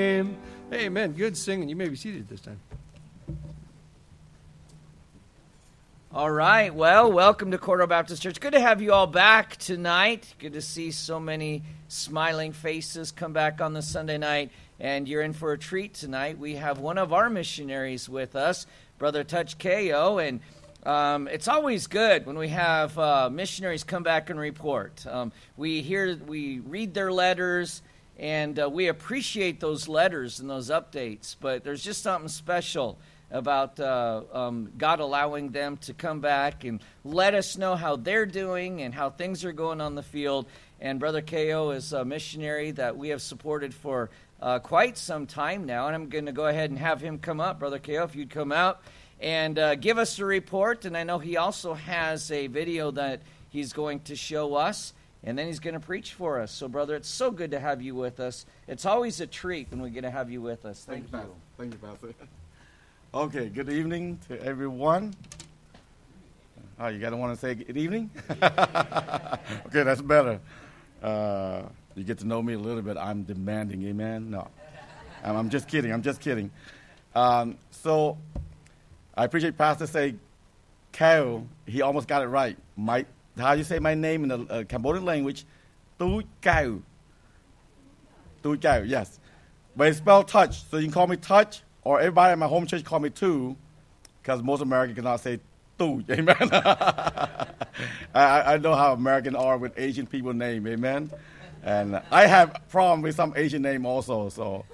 Amen. Good singing. You may be seated this time. All right. Well, welcome to Cordell Baptist Church. Good to have you all back tonight. Good to see so many smiling faces come back on the Sunday night. And you're in for a treat tonight. We have one of our missionaries with us, Brother Touch Ko. And um, it's always good when we have uh, missionaries come back and report. Um, we hear, we read their letters, and uh, we appreciate those letters and those updates. But there's just something special about uh, um, God allowing them to come back and let us know how they're doing and how things are going on the field. And Brother Ko is a missionary that we have supported for uh, quite some time now. And I'm going to go ahead and have him come up. Brother Ko, if you'd come out and uh, give us a report. And I know he also has a video that he's going to show us. And then he's going to preach for us. So, brother, it's so good to have you with us. It's always a treat when we get to have you with us. Thank, Thank you. Thank you, Pastor. Okay, good evening to everyone. Oh, you gotta want to say good evening? okay, that's better. Uh, you get to know me a little bit. I'm demanding, amen? No, I'm, I'm just kidding. I'm just kidding. Um, so, I appreciate Pastor say, Kyle, he almost got it right. My, how you say my name in the uh, Cambodian language? Tu Kyle. Tu Kyle, yes. But it's spelled touch, so you can call me touch or everybody in my home church call me two, because most Americans cannot say two. Amen. I, I know how Americans are with Asian people name. Amen. And I have problem with some Asian name also. So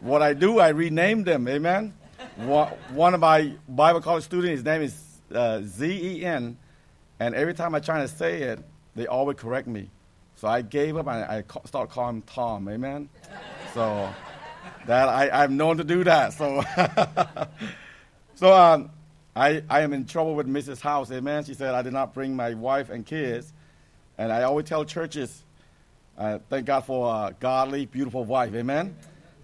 what I do, I rename them. Amen. One of my Bible college students, his name is uh, Z-E-N, and every time I try to say it, they always correct me. So I gave up and I, I start calling him Tom. Amen. So that I, I'm known to do that. So, so um, I, I am in trouble with Mrs. House. Amen. She said I did not bring my wife and kids, and I always tell churches, uh, thank God for a godly, beautiful wife. Amen.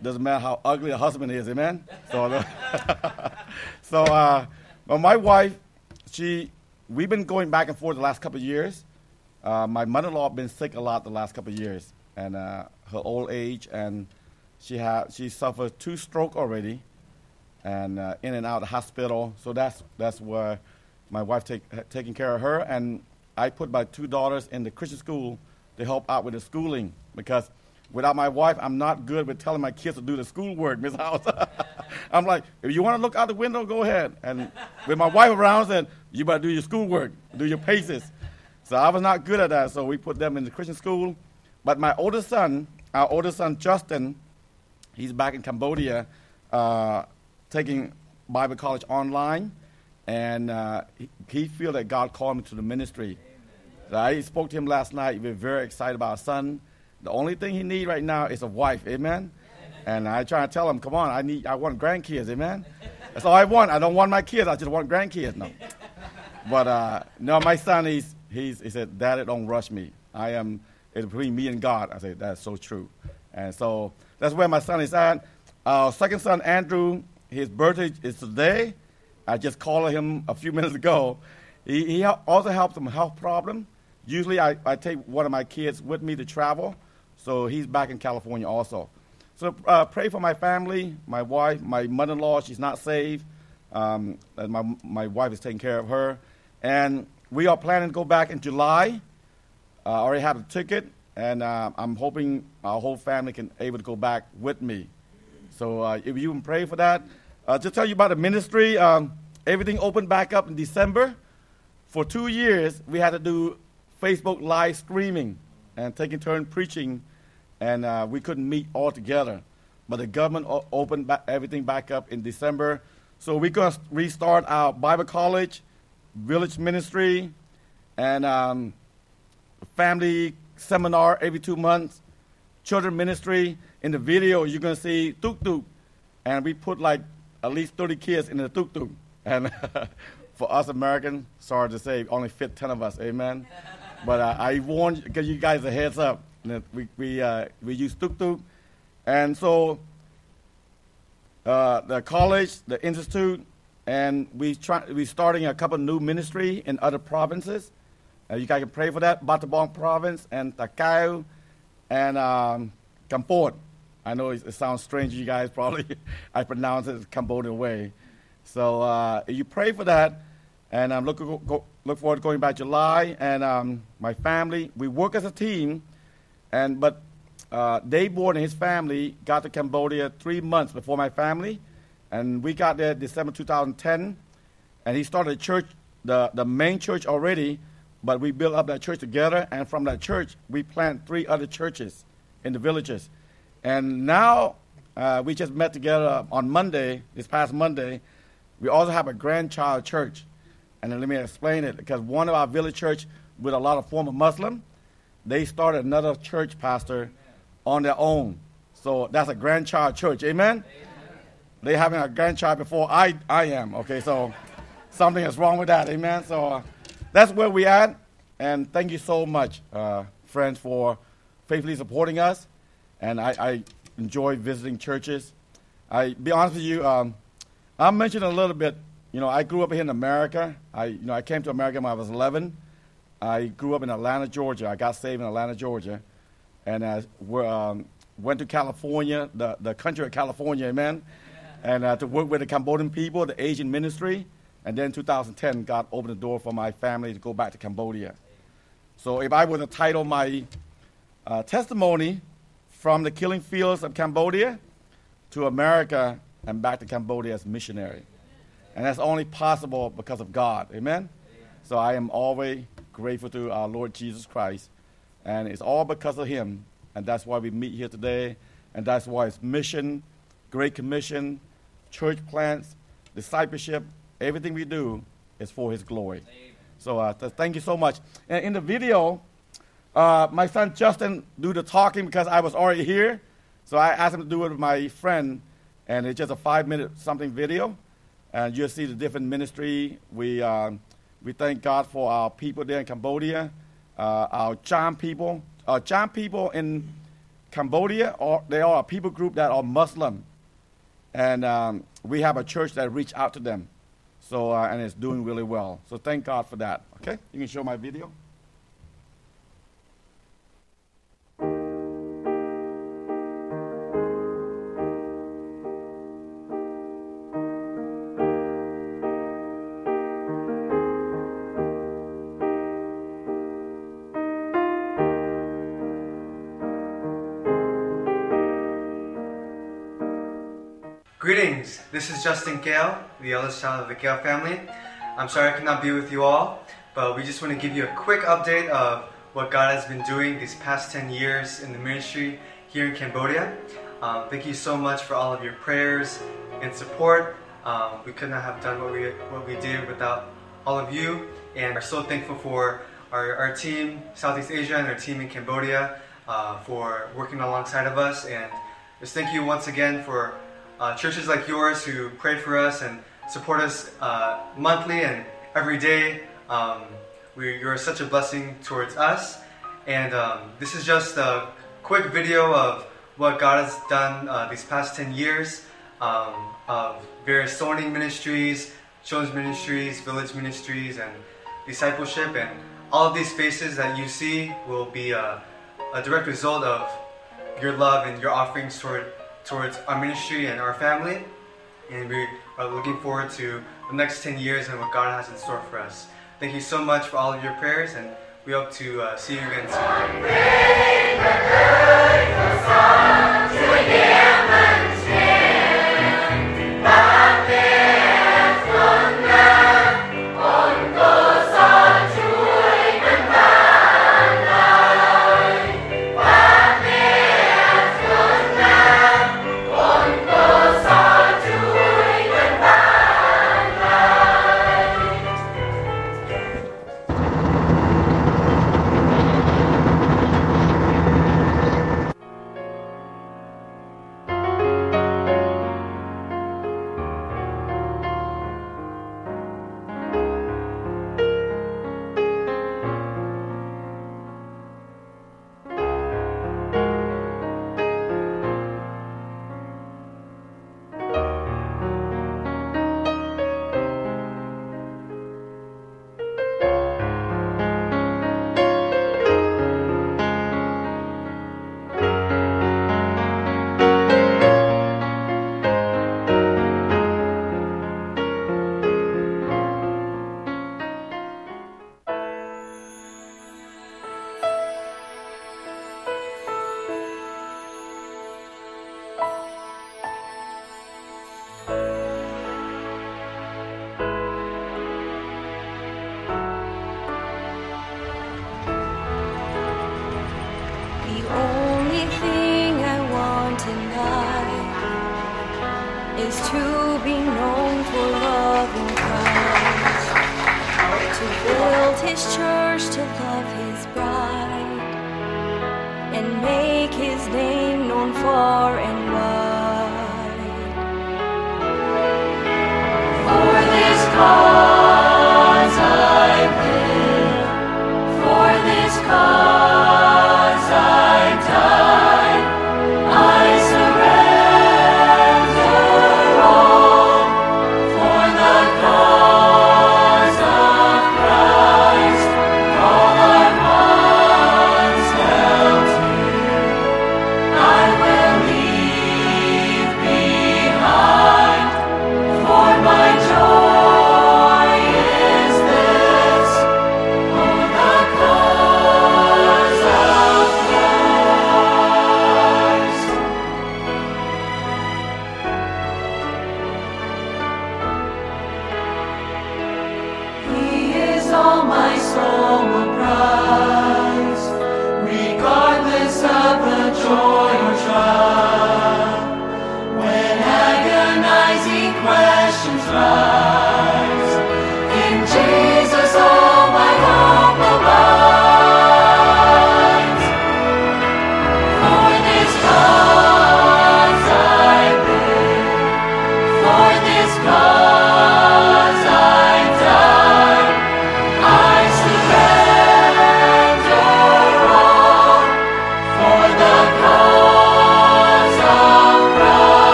Doesn't matter how ugly a husband is. Amen. So, so uh, well, my wife, she, we've been going back and forth the last couple of years. Uh, my mother-in-law been sick a lot the last couple of years, and uh, her old age and she had she suffered two stroke already, and uh, in and out of the hospital. So that's that's where my wife take taking care of her, and I put my two daughters in the Christian school to help out with the schooling because without my wife, I'm not good with telling my kids to do the schoolwork, Miss House. I'm like, if you want to look out the window, go ahead. And with my wife around, said, you better do your schoolwork, do your paces. So I was not good at that, so we put them in the Christian school. But my oldest son, our oldest son, Justin, He's back in Cambodia uh, taking Bible college online, and uh, he, he feels that God called him to the ministry. So I spoke to him last night. We're very excited about our son. The only thing he needs right now is a wife. Amen. And I try to tell him, come on, I need, I want grandkids. Amen. That's all I want. I don't want my kids. I just want grandkids. No. But uh, no, my son, he's, he's, he said, Daddy, don't rush me. I am it's between me and God. I said, that's so true. And so that's where my son is at. Our second son, Andrew, his birthday is today. I just called him a few minutes ago. He, he also helps him health problem. Usually, I, I take one of my kids with me to travel, so he's back in California also. So uh, pray for my family, my wife, my mother-in-law. She's not saved. Um, my my wife is taking care of her, and we are planning to go back in July. Uh, I already have a ticket and uh, I'm hoping our whole family can able to go back with me. So uh, if you can pray for that, uh, just tell you about the ministry. Um, everything opened back up in December. For two years, we had to do Facebook live streaming and taking turn preaching, and uh, we couldn't meet all together. But the government opened everything back up in December. So we're going to restart our Bible college, village ministry, and um, family seminar every two months, children ministry. In the video, you're going to see tuk tuk. And we put like at least 30 kids in the tuk tuk. And for us Americans, sorry to say, only fit 10 of us. Amen. but uh, I want give you guys a heads up. We, we, uh, we use tuk tuk. And so uh, the college, the institute, and we try, we're starting a couple new ministry in other provinces. Uh, you guys can pray for that. Battambang province and Takeo and um, Kampot. I know it, it sounds strange to you guys, probably. I pronounce it Cambodian way. So uh, you pray for that, and I'm looking go, look forward to going back July. And um, my family, we work as a team, and but uh, Dave and his family got to Cambodia three months before my family, and we got there December 2010, and he started a church, the the main church already, but we built up that church together, and from that church we plant three other churches in the villages, and now uh, we just met together on Monday, this past Monday. We also have a grandchild church. And let me explain it because one of our village church with a lot of former Muslim, they started another church pastor on their own. So that's a grandchild church. Amen? Amen. They having a grandchild before I, I am. Okay, so something is wrong with that. Amen. So uh, that's where we at. And thank you so much, uh, friends, for faithfully supporting us. And I, I enjoy visiting churches. I be honest with you. Um, I mentioned a little bit. You know, I grew up here in America. I, you know, I came to America when I was 11. I grew up in Atlanta, Georgia. I got saved in Atlanta, Georgia, and I um, went to California, the, the country of California, amen, and uh, to work with the Cambodian people, the Asian ministry. And then 2010, God opened the door for my family to go back to Cambodia. So if I were to title my uh, testimony from the killing fields of Cambodia to America and back to Cambodia as missionary. And that's only possible because of God. Amen? So I am always grateful to our Lord Jesus Christ. And it's all because of Him. And that's why we meet here today. And that's why it's mission, Great Commission, church plants, discipleship, everything we do is for His glory. So uh, th- thank you so much. And in the video, uh, my son Justin do the talking because I was already here. So I asked him to do it with my friend and it's just a five minute something video. And you'll see the different ministry. We, um, we thank God for our people there in Cambodia, uh, our Cham people. Our Cham people in Cambodia, are, they are a people group that are Muslim. And um, we have a church that reach out to them. So, uh, and it's doing really well. So thank God for that. Okay? You can show my video. This is Justin Gale, the eldest child of the Gale family. I'm sorry I cannot be with you all, but we just want to give you a quick update of what God has been doing these past 10 years in the ministry here in Cambodia. Um, thank you so much for all of your prayers and support. Um, we could not have done what we, what we did without all of you, and are so thankful for our, our team, Southeast Asia, and our team in Cambodia uh, for working alongside of us. And just thank you once again for uh, churches like yours who pray for us and support us uh, monthly and every day. Um, we, you're such a blessing towards us. And um, this is just a quick video of what God has done uh, these past 10 years um, of various zoning ministries, children's ministries, village ministries, and discipleship. And all of these faces that you see will be a, a direct result of your love and your offerings toward towards our ministry and our family. And we are looking forward to the next 10 years and what God has in store for us. Thank you so much for all of your prayers, and we hope to uh, see you again soon.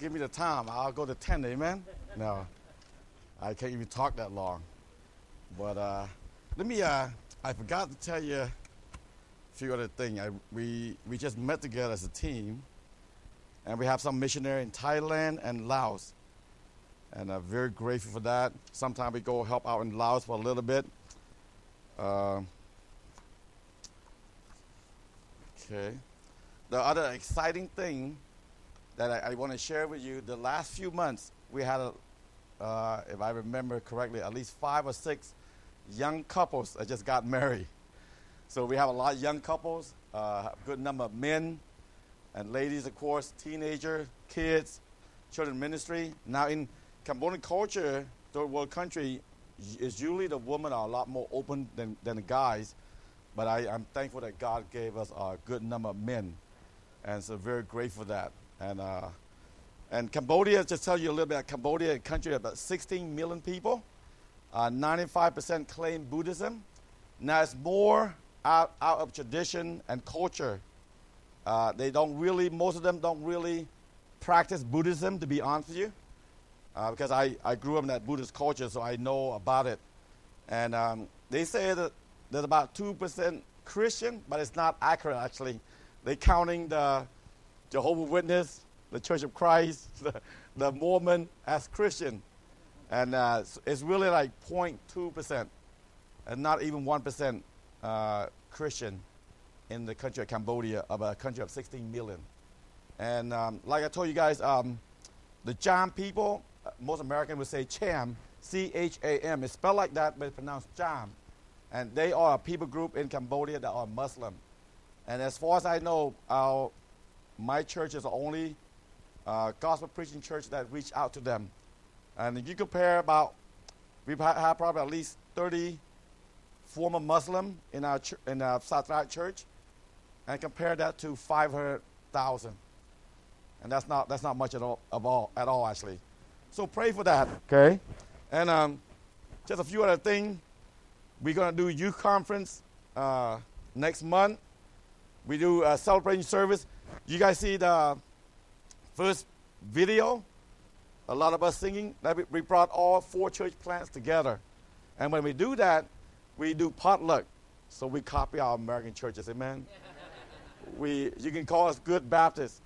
Give me the time. I'll go to 10, amen? No. I can't even talk that long. But uh, let me, uh, I forgot to tell you a few other things. I, we, we just met together as a team, and we have some missionary in Thailand and Laos. And I'm very grateful for that. Sometimes we go help out in Laos for a little bit. Uh, Okay. The other exciting thing that I, I want to share with you, the last few months, we had, a, uh, if I remember correctly, at least five or six young couples that just got married. So we have a lot of young couples, uh, a good number of men and ladies, of course, teenager, kids, children ministry. Now in Cambodian culture, third world country, is usually the women are a lot more open than, than the guys. But I, I'm thankful that God gave us a good number of men, and so very grateful for that. And uh, and Cambodia, just tell you a little bit. Cambodia, a country of about 16 million people, uh, 95% claim Buddhism. Now it's more out, out of tradition and culture. Uh, they don't really, most of them don't really practice Buddhism, to be honest with you, uh, because I, I grew up in that Buddhist culture, so I know about it. And um, they say that there's about 2% Christian, but it's not accurate actually. They're counting the Jehovah Witness, the Church of Christ, the, the Mormon as Christian. And uh, it's- really like 0.2%, and not even 1% uh, Christian in the country of Cambodia, of a country of 16 million. And um, like I told you guys, um, the Cham people, uh, most Americans would say Cham, C H A M. It's spelled like that, but it's pronounced Cham. And they are a people group in Cambodia that are Muslim. And as far as I know, our, my church is the only uh, gospel preaching church that reach out to them. And if you compare about, we've had, probably at least 30 former Muslim in our ch- in our Satellite church, and compare that to 500,000, and that's not that's not much at all, of all at all actually. So pray for that, okay? And um, just a few other things. We're gonna do youth conference uh, next month. We do a celebration service. You guys see the first video? A lot of us singing. That we- brought all four church plants together, and when we do that, we do potluck. So we copy our American churches. Amen. we you can call us good Baptists,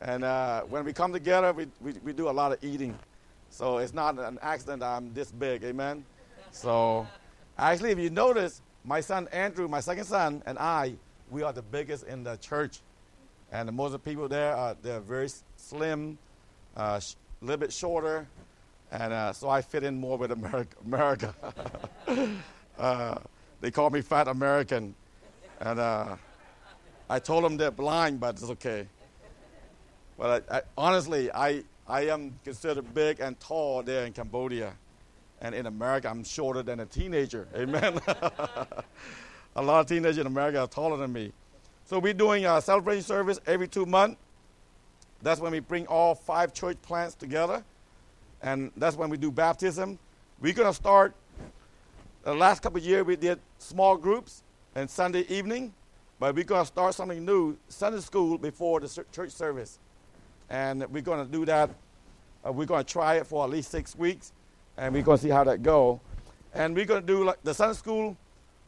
and uh, when we come together, we, we we do a lot of eating. So it's not an accident I'm this big. Amen. So actually, if you notice, my son Andrew, my second son, and I, we are the biggest in the church. And most of the people there are they're very slim, a uh, sh- little bit shorter, and uh, so I fit in more with America. America. uh, they call me Fat American, and uh, I told them they're blind, but it's okay. But I, I, honestly, I I am considered big and tall there in Cambodia, and in America, I'm shorter than a teenager. Amen. a lot of teenagers in America are taller than me. So we're doing a celebration service every two months. That's when we bring all five church plants together, and that's when we do baptism. We're gonna start. The last couple of years we did small groups and Sunday evening, but we're gonna start something new, Sunday school before the church service, and we're gonna do that. Uh, we're gonna try it for at least six weeks, and we're gonna see how that go. And we're gonna do like the Sunday school.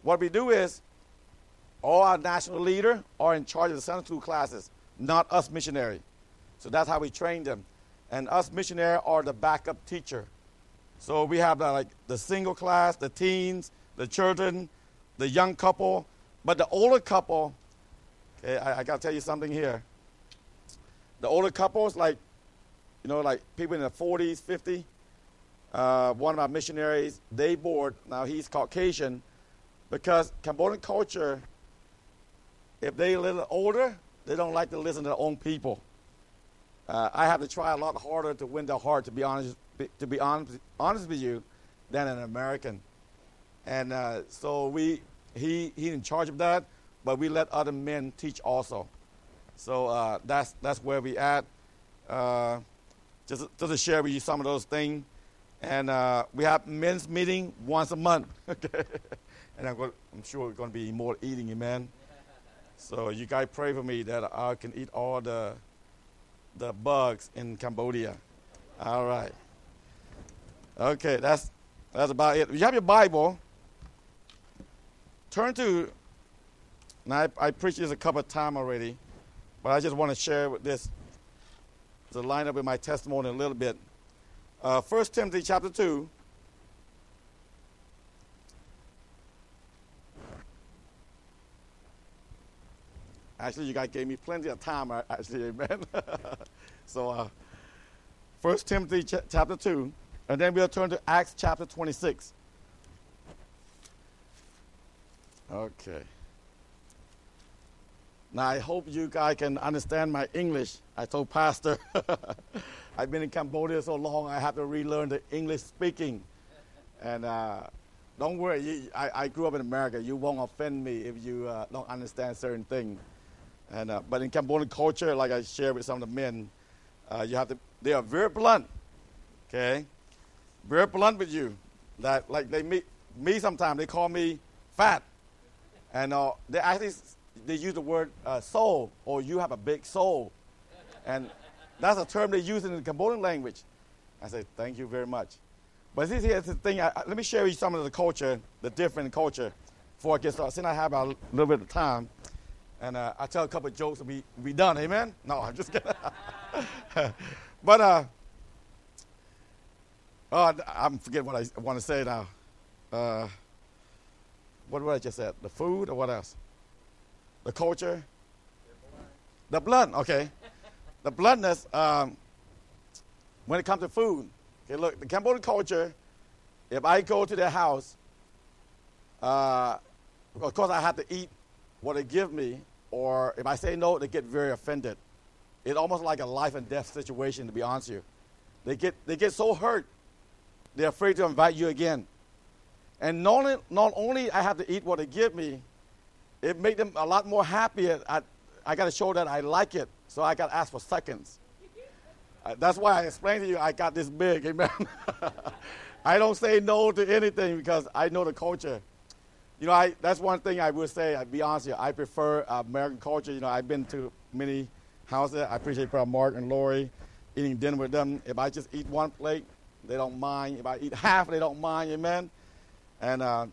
What we do is all our national leader are in charge of the Sunday school classes, not us missionary. So that's how we train them. And us missionary are the backup teacher. So we have uh, like the single class, the teens, the children, the young couple. But the older couple, okay, I, I got to tell you something here. The older couples, like, you know, like people in their 40s, 50, uh, one of our missionaries, they board, now he's Caucasian, because Cambodian culture, if they're a little older, they don't like to listen to their own people. Uh, I have to try a lot harder to win their heart, to be honest, to be honest, honest with you, than an American. And uh, so we, he, he's in charge of that, but we let other men teach also. So uh, that's that's where we at. Uh, just just to share with you some of those things, and uh, we have men's meeting once a month. okay, and I'm, going, I'm sure we're going to be more eating, amen. So you guys pray for me that I can eat all the the bugs in Cambodia. All right. Okay, that's that's about it. You have your Bible, turn to. Now I, I preached this a couple of times already, but I just want to share with this to line up with my testimony a little bit. Uh, 1 Timothy chapter two. Actually, you guys gave me plenty of time, actually, amen. so, uh, 1 Timothy ch- chapter 2, and then we'll turn to Acts chapter 26. Okay. Now, I hope you guys can understand my English. I told Pastor, I've been in Cambodia so long, I have to relearn the English speaking. And uh, don't worry, you, I, I grew up in America. You won't offend me if you uh, don't understand certain things. And, uh, but in Cambodian culture, like I shared with some of the men, uh, you have to, they are very blunt, okay? Very blunt with you. That, like, they meet me sometimes, they call me fat. And uh, they actually, they use the word uh, soul, or you have a big soul. And that's a term they use in the Cambodian language. I say, thank you very much. But this here's the thing, I- let me share with you some of the culture, the different culture, before I get started. Since I have a little bit of time, and uh, I tell a couple of jokes and we we done. Amen. No, I'm just kidding. but uh, oh, I'm forget what I want to say now. Uh, what what I just said? The food or what else? The culture. The blood. Okay. the bluntness. Um, when it comes to food, okay. Look, the Cambodian culture. If I go to their house, uh, of course I have to eat what they give me, or if I say no, they get very offended. it's almost like a life and death situation, to be honest with you. They get, they get so hurt, they're afraid to invite you again. And not only, not only I have to eat what they give me, it made them a lot more happier. I, I got to show that I like it, so I got to ask for seconds. Uh, that's why I explained to you I got this big, amen. I don't say no to anything because I know the culture. You know, I, that's one thing I would say. I'll be honest with you. I prefer American culture. You know, I've been to many houses. I appreciate Brother Mark and Lori eating dinner with them. If I just eat one plate, they don't mind. If I eat half, they don't mind. Amen. And uh,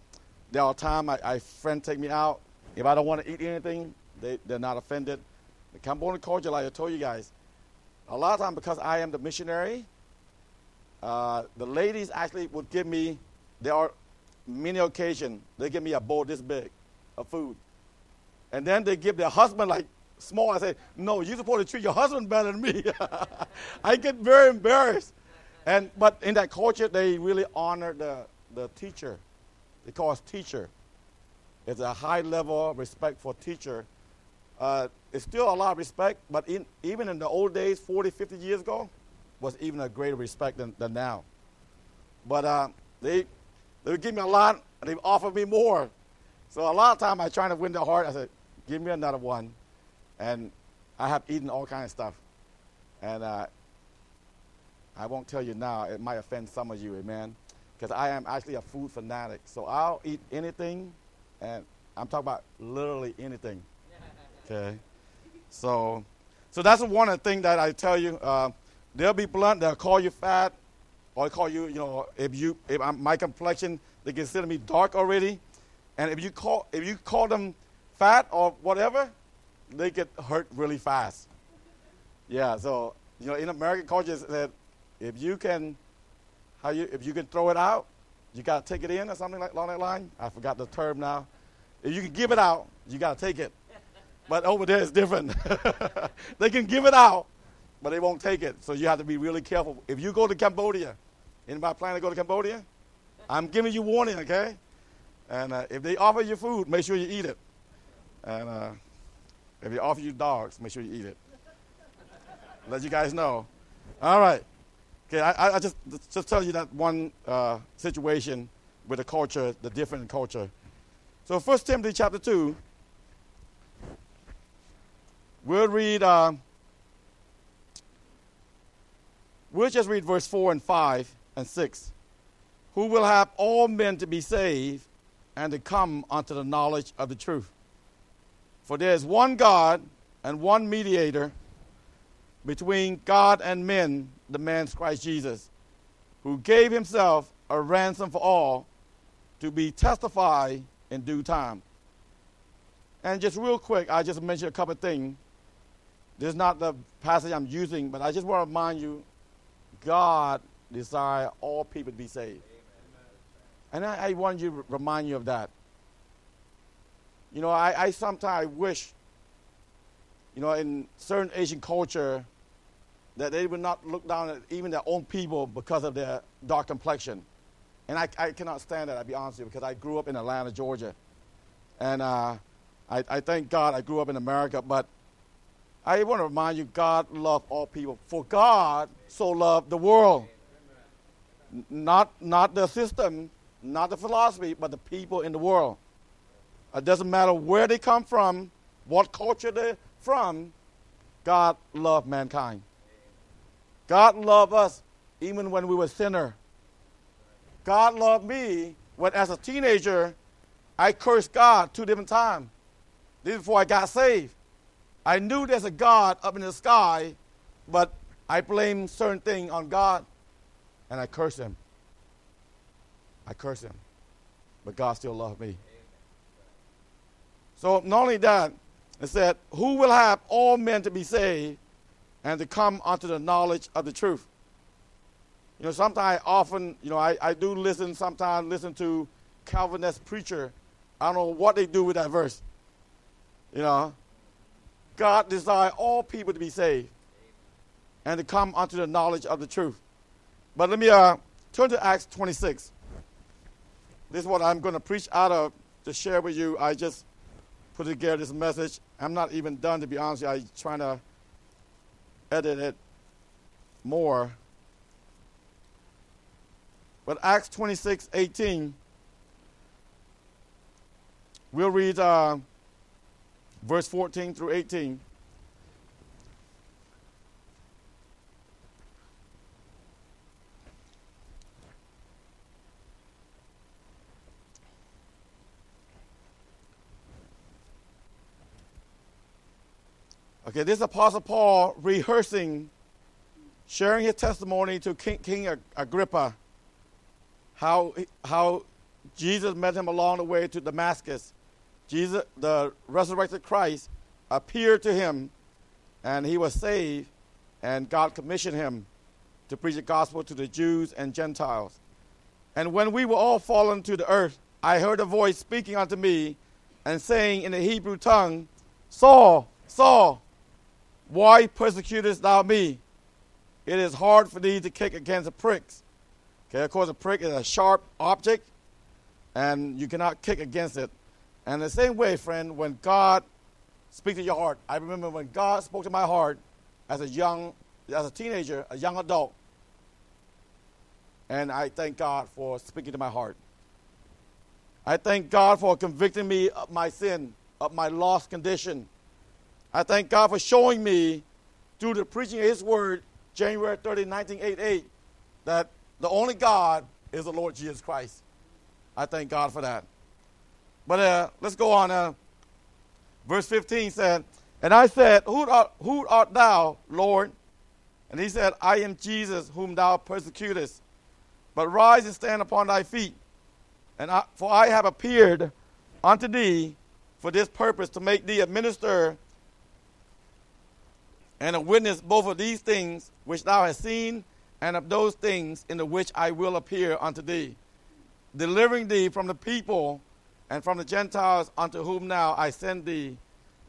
there are times I, I friend take me out. If I don't want to eat anything, they, they're not offended. The Cambodian culture, like I told you guys, a lot of times because I am the missionary, uh, the ladies actually would give me, there are many occasions, they give me a bowl this big of food. And then they give their husband like small. I say, no, you're supposed to treat your husband better than me. I get very embarrassed. And, but in that culture, they really honor the, the teacher. They call us teacher. It's a high level of respect for teacher. Uh, it's still a lot of respect, but in, even in the old days, 40, 50 years ago, was even a greater respect than, than now. But uh, they, they would give me a lot, and they offered me more. So a lot of time I try to win their heart. I said, give me another one. And I have eaten all kinds of stuff. And uh, I won't tell you now. It might offend some of you, amen. Because I am actually a food fanatic. So I'll eat anything, and I'm talking about literally anything. Okay? So, so that's one of the things that I tell you. Uh, they'll be blunt. They'll call you fat, or they call you, you know, if you, if I'm, my complexion, they consider me dark already, and if you call, if you call them fat or whatever, they get hurt really fast. Yeah. So, you know, in American culture, that if you can, how you, if you can throw it out, you got to take it in or something like along that line. I forgot the term now. If you can give it out, you got to take it. But over there it's different. they can give it out, but they won't take it. So you have to be really careful. If you go to Cambodia, anybody plan to go to Cambodia? I'm giving you warning, okay? And uh, if they offer you food, make sure you eat it. And uh, if they offer you dogs, make sure you eat it. Let you guys know. All right. Okay, I, I just just tell you that one uh, situation with the culture, the different culture. So First Timothy chapter two. We'll read. Uh, we'll just read verse four and five and six. Who will have all men to be saved and to come unto the knowledge of the truth? For there is one God and one mediator between God and men, the man Christ Jesus, who gave himself a ransom for all to be testified in due time. And just real quick, I just mentioned a couple of things. This is not the passage I'm using, but I just want to remind you God desires all people to be saved. And I, I want you to remind you of that. You know, I, I sometimes wish, you know, in certain Asian culture, that they would not look down at even their own people because of their dark complexion. And I, I cannot stand that, I'll be honest with you, because I grew up in Atlanta, Georgia. And uh, I, I thank God I grew up in America, but I want to remind you God loved all people. For God so loved the world. Not, not the system, not the philosophy, but the people in the world. It doesn't matter where they come from, what culture they're from, God loved mankind. God loved us even when we were sinner. God loved me when as a teenager I cursed God two different times. This is before I got saved. I knew there's a God up in the sky, but I blame certain things on God and I curse him. I curse him. But God still loved me. So not only that, it said, Who will have all men to be saved and to come unto the knowledge of the truth? You know, sometimes often, you know, I, I do listen, sometimes listen to Calvinist preacher. I don't know what they do with that verse. You know, God desire all people to be saved and to come unto the knowledge of the truth. But let me uh, turn to Acts 26. This is what I'm going to preach out of to share with you. I just put together this message. I'm not even done, to be honest. I'm trying to edit it more. But Acts 26 18, we'll read uh, verse 14 through 18. Okay, this is Apostle Paul rehearsing, sharing his testimony to King, King Agrippa, how, how Jesus met him along the way to Damascus. Jesus, the resurrected Christ, appeared to him, and he was saved, and God commissioned him to preach the gospel to the Jews and Gentiles. And when we were all fallen to the earth, I heard a voice speaking unto me and saying in the Hebrew tongue, Saul, Saul, why persecutest thou me? It is hard for thee to kick against the pricks. Okay, of course, a prick is a sharp object, and you cannot kick against it. And the same way, friend, when God speaks to your heart, I remember when God spoke to my heart as a young, as a teenager, a young adult, and I thank God for speaking to my heart. I thank God for convicting me of my sin, of my lost condition. I thank God for showing me through the preaching of His Word, January 30, 1988, that the only God is the Lord Jesus Christ. I thank God for that. But uh, let's go on. Uh, verse 15 said, And I said, who art, who art thou, Lord? And he said, I am Jesus, whom thou persecutest. But rise and stand upon thy feet. And I, for I have appeared unto thee for this purpose, to make thee a minister and a witness both of these things which thou hast seen, and of those things in the which I will appear unto thee, delivering thee from the people and from the Gentiles unto whom now I send thee.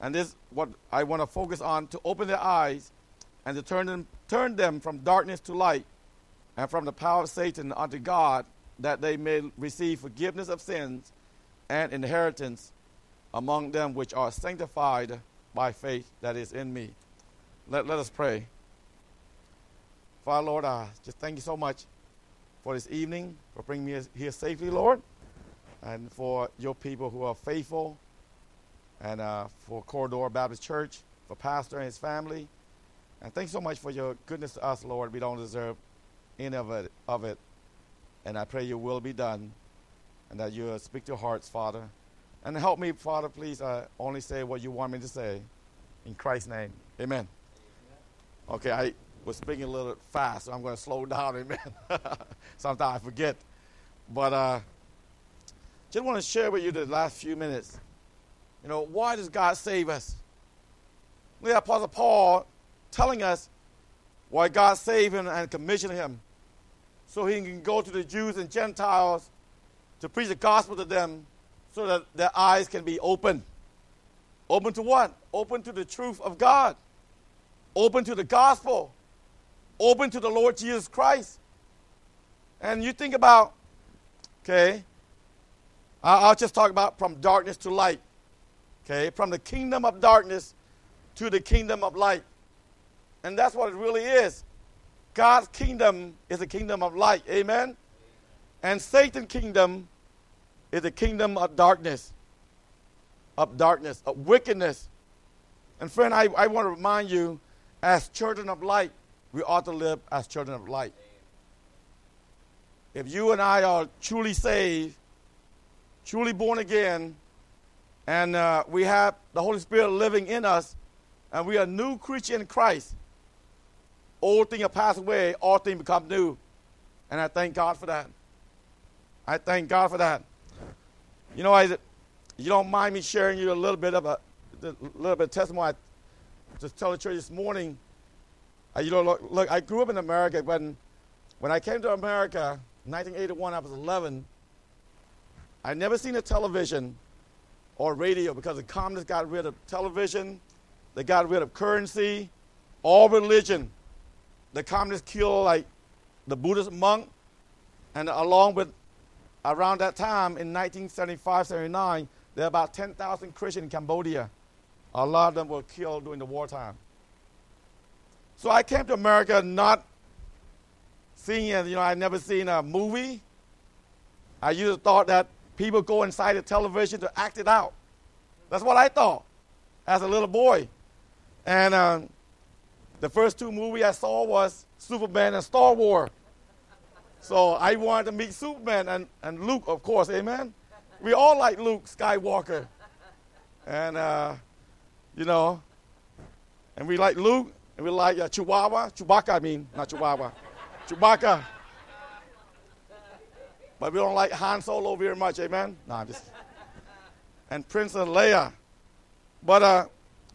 And this what I want to focus on to open their eyes and to turn them turn them from darkness to light and from the power of Satan unto God, that they may receive forgiveness of sins and inheritance among them which are sanctified by faith that is in me. Let, let us pray. Father, Lord, I just thank you so much for this evening, for bringing me here safely, Lord, and for your people who are faithful, and uh, for Corridor Baptist Church, for Pastor and his family. And thanks so much for your goodness to us, Lord. We don't deserve any of it, of it. And I pray your will be done, and that you speak to hearts, Father. And help me, Father, please uh, only say what you want me to say. In Christ's name, amen. Okay, I was speaking a little fast, so I'm going to slow down. Amen. Sometimes I forget. But uh, just want to share with you the last few minutes. You know, why does God save us? We have Apostle Paul telling us why God saved him and commissioned him so he can go to the Jews and Gentiles to preach the gospel to them so that their eyes can be open. Open to what? Open to the truth of God open to the gospel, open to the Lord Jesus Christ. And you think about, okay, I'll just talk about from darkness to light, okay, from the kingdom of darkness to the kingdom of light. And that's what it really is. God's kingdom is a kingdom of light, amen? And Satan's kingdom is a kingdom of darkness, of darkness, of wickedness. And friend, I, I want to remind you as children of light, we ought to live as children of light. If you and I are truly saved, truly born again, and uh, we have the Holy Spirit living in us, and we are a new creature in Christ, old things have passed away, all things become new. And I thank God for that. I thank God for that. You know, I, you don't mind me sharing you a little bit of a, a little bit of testimony just tell the church this morning. Uh, you know, look, look, I grew up in America. When, when I came to America, 1981, I was 11. I never seen a television or radio because the communists got rid of television, they got rid of currency, all religion. The communists killed like the Buddhist monk, and along with around that time in 1975, 79, there were about 10,000 Christians in Cambodia. A lot of them were killed during the wartime. So I came to America not seeing, you know, I'd never seen a movie. I used to thought that people go inside the television to act it out. That's what I thought as a little boy. And uh, the first two movies I saw was Superman and Star Wars. So I wanted to meet Superman and, and Luke, of course, amen? We all like Luke Skywalker. And, uh, you know, and we like Luke, and we like uh, Chihuahua. Chewbacca, I mean, not Chihuahua. Chewbacca. But we don't like Han Solo very much, amen? No, I'm just. And Princess Leia. But, uh,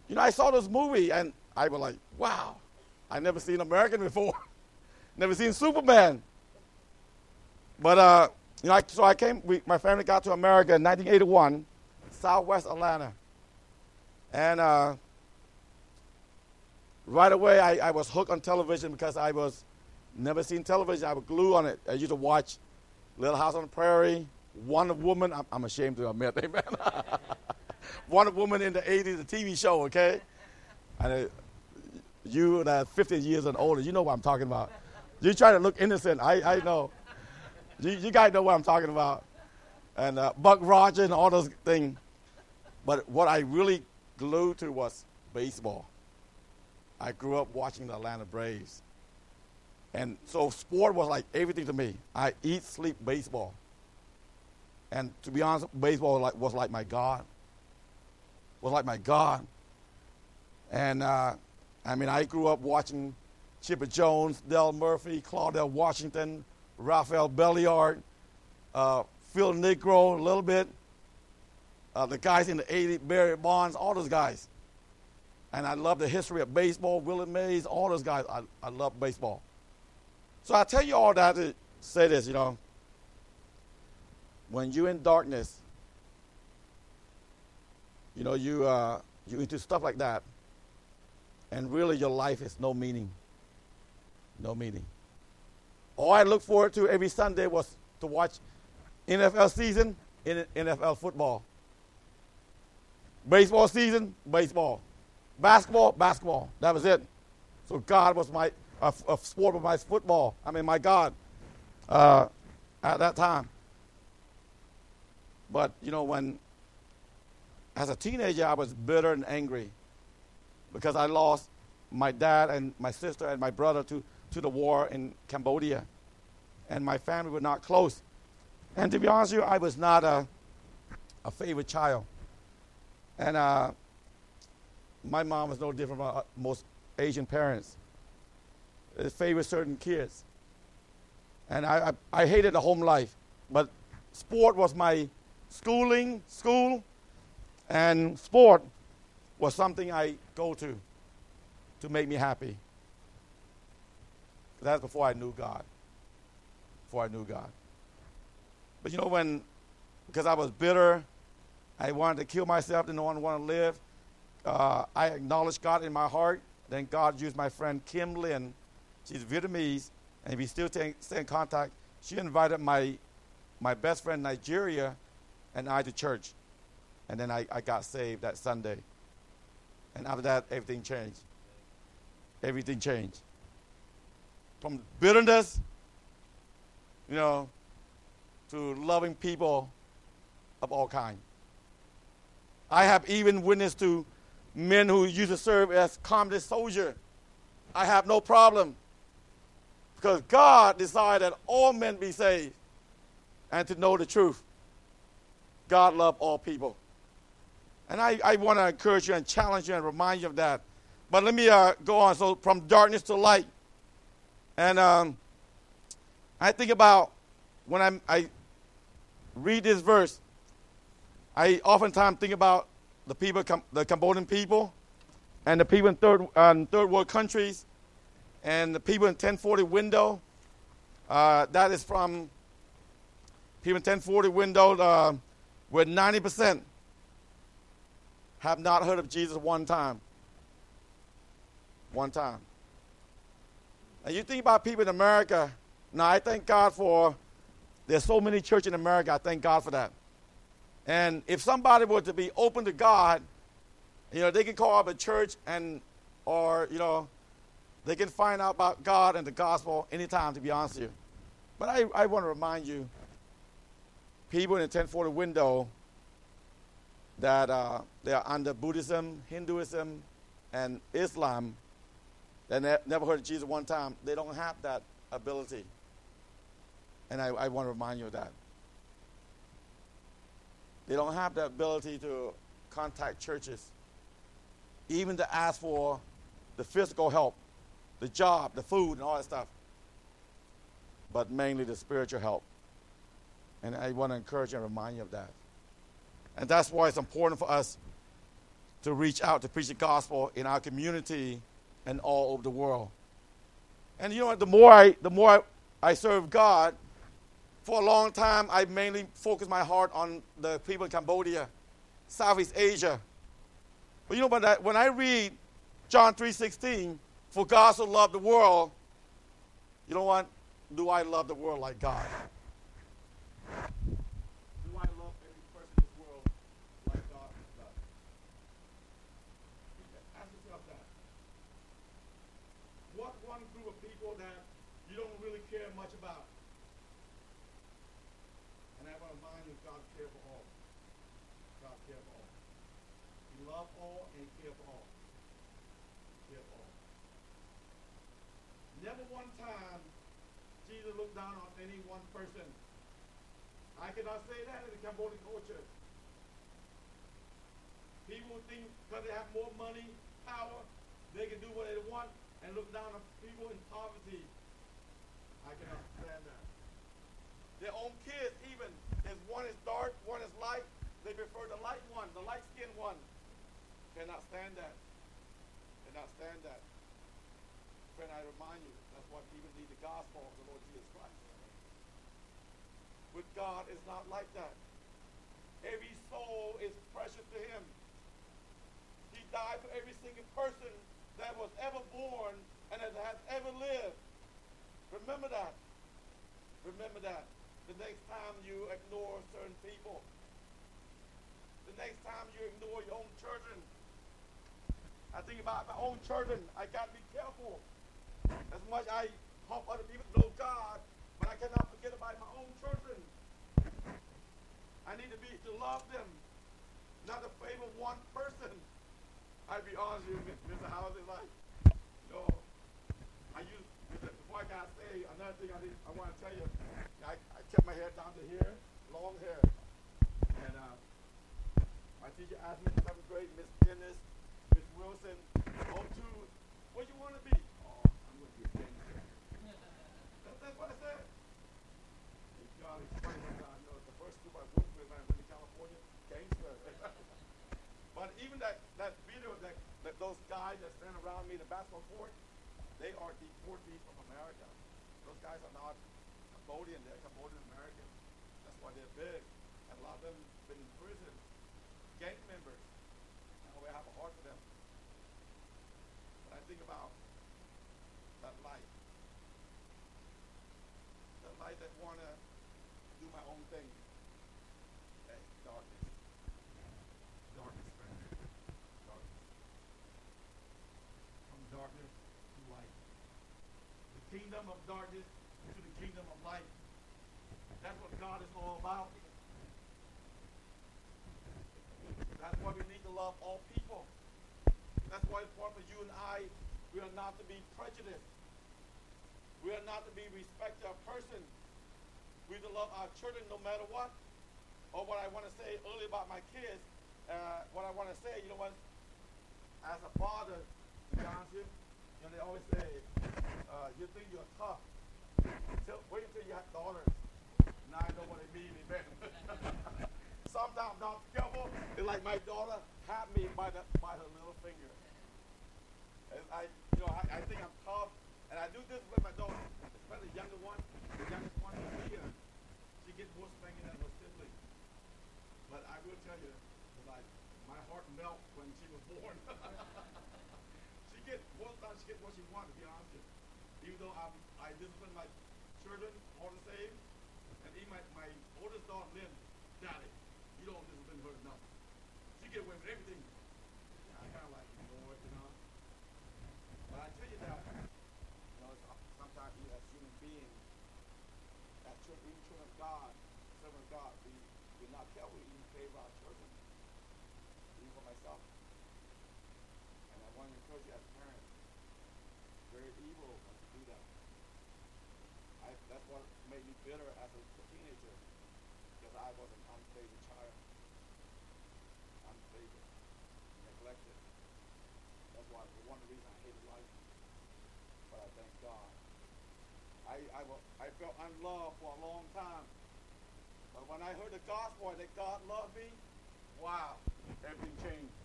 you know, I saw this movie, and I was like, wow, I never seen American before. never seen Superman. But, uh, you know, I, so I came, we, my family got to America in 1981, southwest Atlanta. And uh, right away, I, I was hooked on television because I was never seen television. I was glued on it. I used to watch Little House on the Prairie, Wonder Woman. I'm, I'm ashamed to admit, amen. Wonder Woman in the 80s, the TV show, okay? And uh, you that 15 years and older, you know what I'm talking about. You try to look innocent. I, I know. You, you guys know what I'm talking about. And uh, Buck Rogers and all those things. But what I really glued to was baseball. I grew up watching the Atlanta Braves. And so sport was like everything to me. I eat, sleep baseball. And to be honest, baseball was like, was like my God. Was like my God. And uh, I mean, I grew up watching Chipper Jones, Dale Murphy, Claudell Washington, Rafael Belliard, uh, Phil Niekro a little bit, uh, the guys in the 80s, Barry Bonds, all those guys. And I love the history of baseball, Willie Mays, all those guys. I, I love baseball. So I tell you all that to say this, you know. When you're in darkness, you know, you, uh, you into stuff like that, and really your life is no meaning. No meaning. All I look forward to every Sunday was to watch NFL season NFL football. Baseball season, baseball. Basketball, basketball. That was it. So God was my a, a sport was my football. I mean, my God, uh, at that time. But you know, when as a teenager, I was bitter and angry because I lost my dad and my sister and my brother to, to the war in Cambodia, and my family were not close. And to be honest with you, I was not a, a favorite child. And uh, my mom was no different from uh, most Asian parents. They favor certain kids. And I, I, I hated the home life. But sport was my schooling, school, and sport was something I go to to make me happy. That's before I knew God. Before I knew God. But you know, when, because I was bitter, I wanted to kill myself, didn't want to live. Uh, I acknowledged God in my heart. Then God used my friend Kim Lin. She's Vietnamese, and we still stay in contact. She invited my, my best friend Nigeria and I to church. And then I, I got saved that Sunday. And after that, everything changed. Everything changed. From bitterness, you know, to loving people of all kinds. I have even witnessed to men who used to serve as communist soldier. I have no problem because God decided that all men be saved and to know the truth. God loved all people. And I, I want to encourage you and challenge you and remind you of that. But let me uh, go on. So, from darkness to light. And um, I think about when I'm, I read this verse, I oftentimes think about the people, the Cambodian people, and the people in third, uh, third world countries, and the people in 1040 window. Uh, that is from people in 1040 window, uh, where 90% have not heard of Jesus one time. One time. And you think about people in America. Now, I thank God for there's so many churches in America. I thank God for that. And if somebody were to be open to God, you know, they can call up a church and, or, you know, They can find out about God and the gospel anytime, to be honest with you. But I, I want to remind you, people in the 1040 window that uh, they are under Buddhism, Hinduism, and Islam, ne- never heard of Jesus one time, they don't have that ability. And I, I want to remind you of that. They don't have the ability to contact churches, even to ask for the physical help, the job, the food, and all that stuff, but mainly the spiritual help. And I want to encourage and remind you of that. And that's why it's important for us to reach out to preach the gospel in our community and all over the world. And you know what? The more I, the more I, I serve God, for a long time I mainly focused my heart on the people in Cambodia, Southeast Asia. But you know what? When I read John 3:16, "For God so loved the world," you know what? Do I love the world like God? Do I love every person in this world like God does? Ask yourself that. What one group of people that you don't really care much about? And I want to remind you, God cares for all. God cares for all. He loves all and he cares for all. He cares for all. Never one time Jesus looked down on any one person. I say that in the Cambodian culture. People think because they have more money, power, they can do what they want and look down on people in poverty. I cannot stand that. Their own kids, even if one is dark, one is light, they prefer the light one, the light skinned one. Cannot stand that. Cannot stand that. Friend, I remind you, that's what even need the gospel of the Lord Jesus Christ. With God, is not like that. Every soul is precious to Him. He died for every single person that was ever born and that has ever lived. Remember that. Remember that. The next time you ignore certain people, the next time you ignore your own children. I think about my own children. I got to be careful. As much I help other people know I need to be to love them, not to favor one person. I'd be honest with you, Mr. How's it like, No. I used, before I got saved, another thing I, did, I want to tell you, I, I kept my hair down to here, long hair. And uh, my teacher asked me in seventh grade, Miss Dennis, Miss Wilson, 02, that, that video, that, that those guys that stand around me in the basketball court, they are deportees from America. Those guys are not Cambodian, they're Cambodian Americans. That's why they're big. And a lot of them have been in prison, gang members. And we have a heart for them. But I think about that life, That light that wanna do my own thing. Hey, darkness. Darkness, friend. Darkness. From darkness to light. The kingdom of darkness to the kingdom of light. That's what God is all about. That's why we need to love all people. That's why it's important for you and I, we are not to be prejudiced. We are not to be respect our person. We to love our children no matter what. Or what I want to say earlier about my kids, uh, what I want to say, you know what? As a father, be you, they always say, uh, you think you're tough. Till, wait until you have daughters. Now I know what it means, amen. Sometimes I'm not careful. It's like my daughter had me by the by her little finger. And I, you know, I, I think I'm tough, and I do this with my daughter, especially the younger one, the youngest one, Leah. She gets more spanking than her sibling. But I will tell you, like my heart melts when she was born. she gets most times wants. To be honest even though I'm, I discipline my children all the same, and even my, my oldest daughter, Lynn, Daddy, you don't discipline her enough. She get away with everything. I kind of like it, you know. But I tell you that you know, sometimes we as human beings, as children, children of God, servant of God, we, we're not careful even favor our children, even for myself. And I want to encourage you as parents, very evil you do that. I, that's what made me bitter as a teenager, because I was an unfavored child. Unfavored, neglected. That's why the one reason I hated life. But I thank God. I, I, I felt unloved for a long time. But when I heard the gospel that God loved me, wow, everything changed.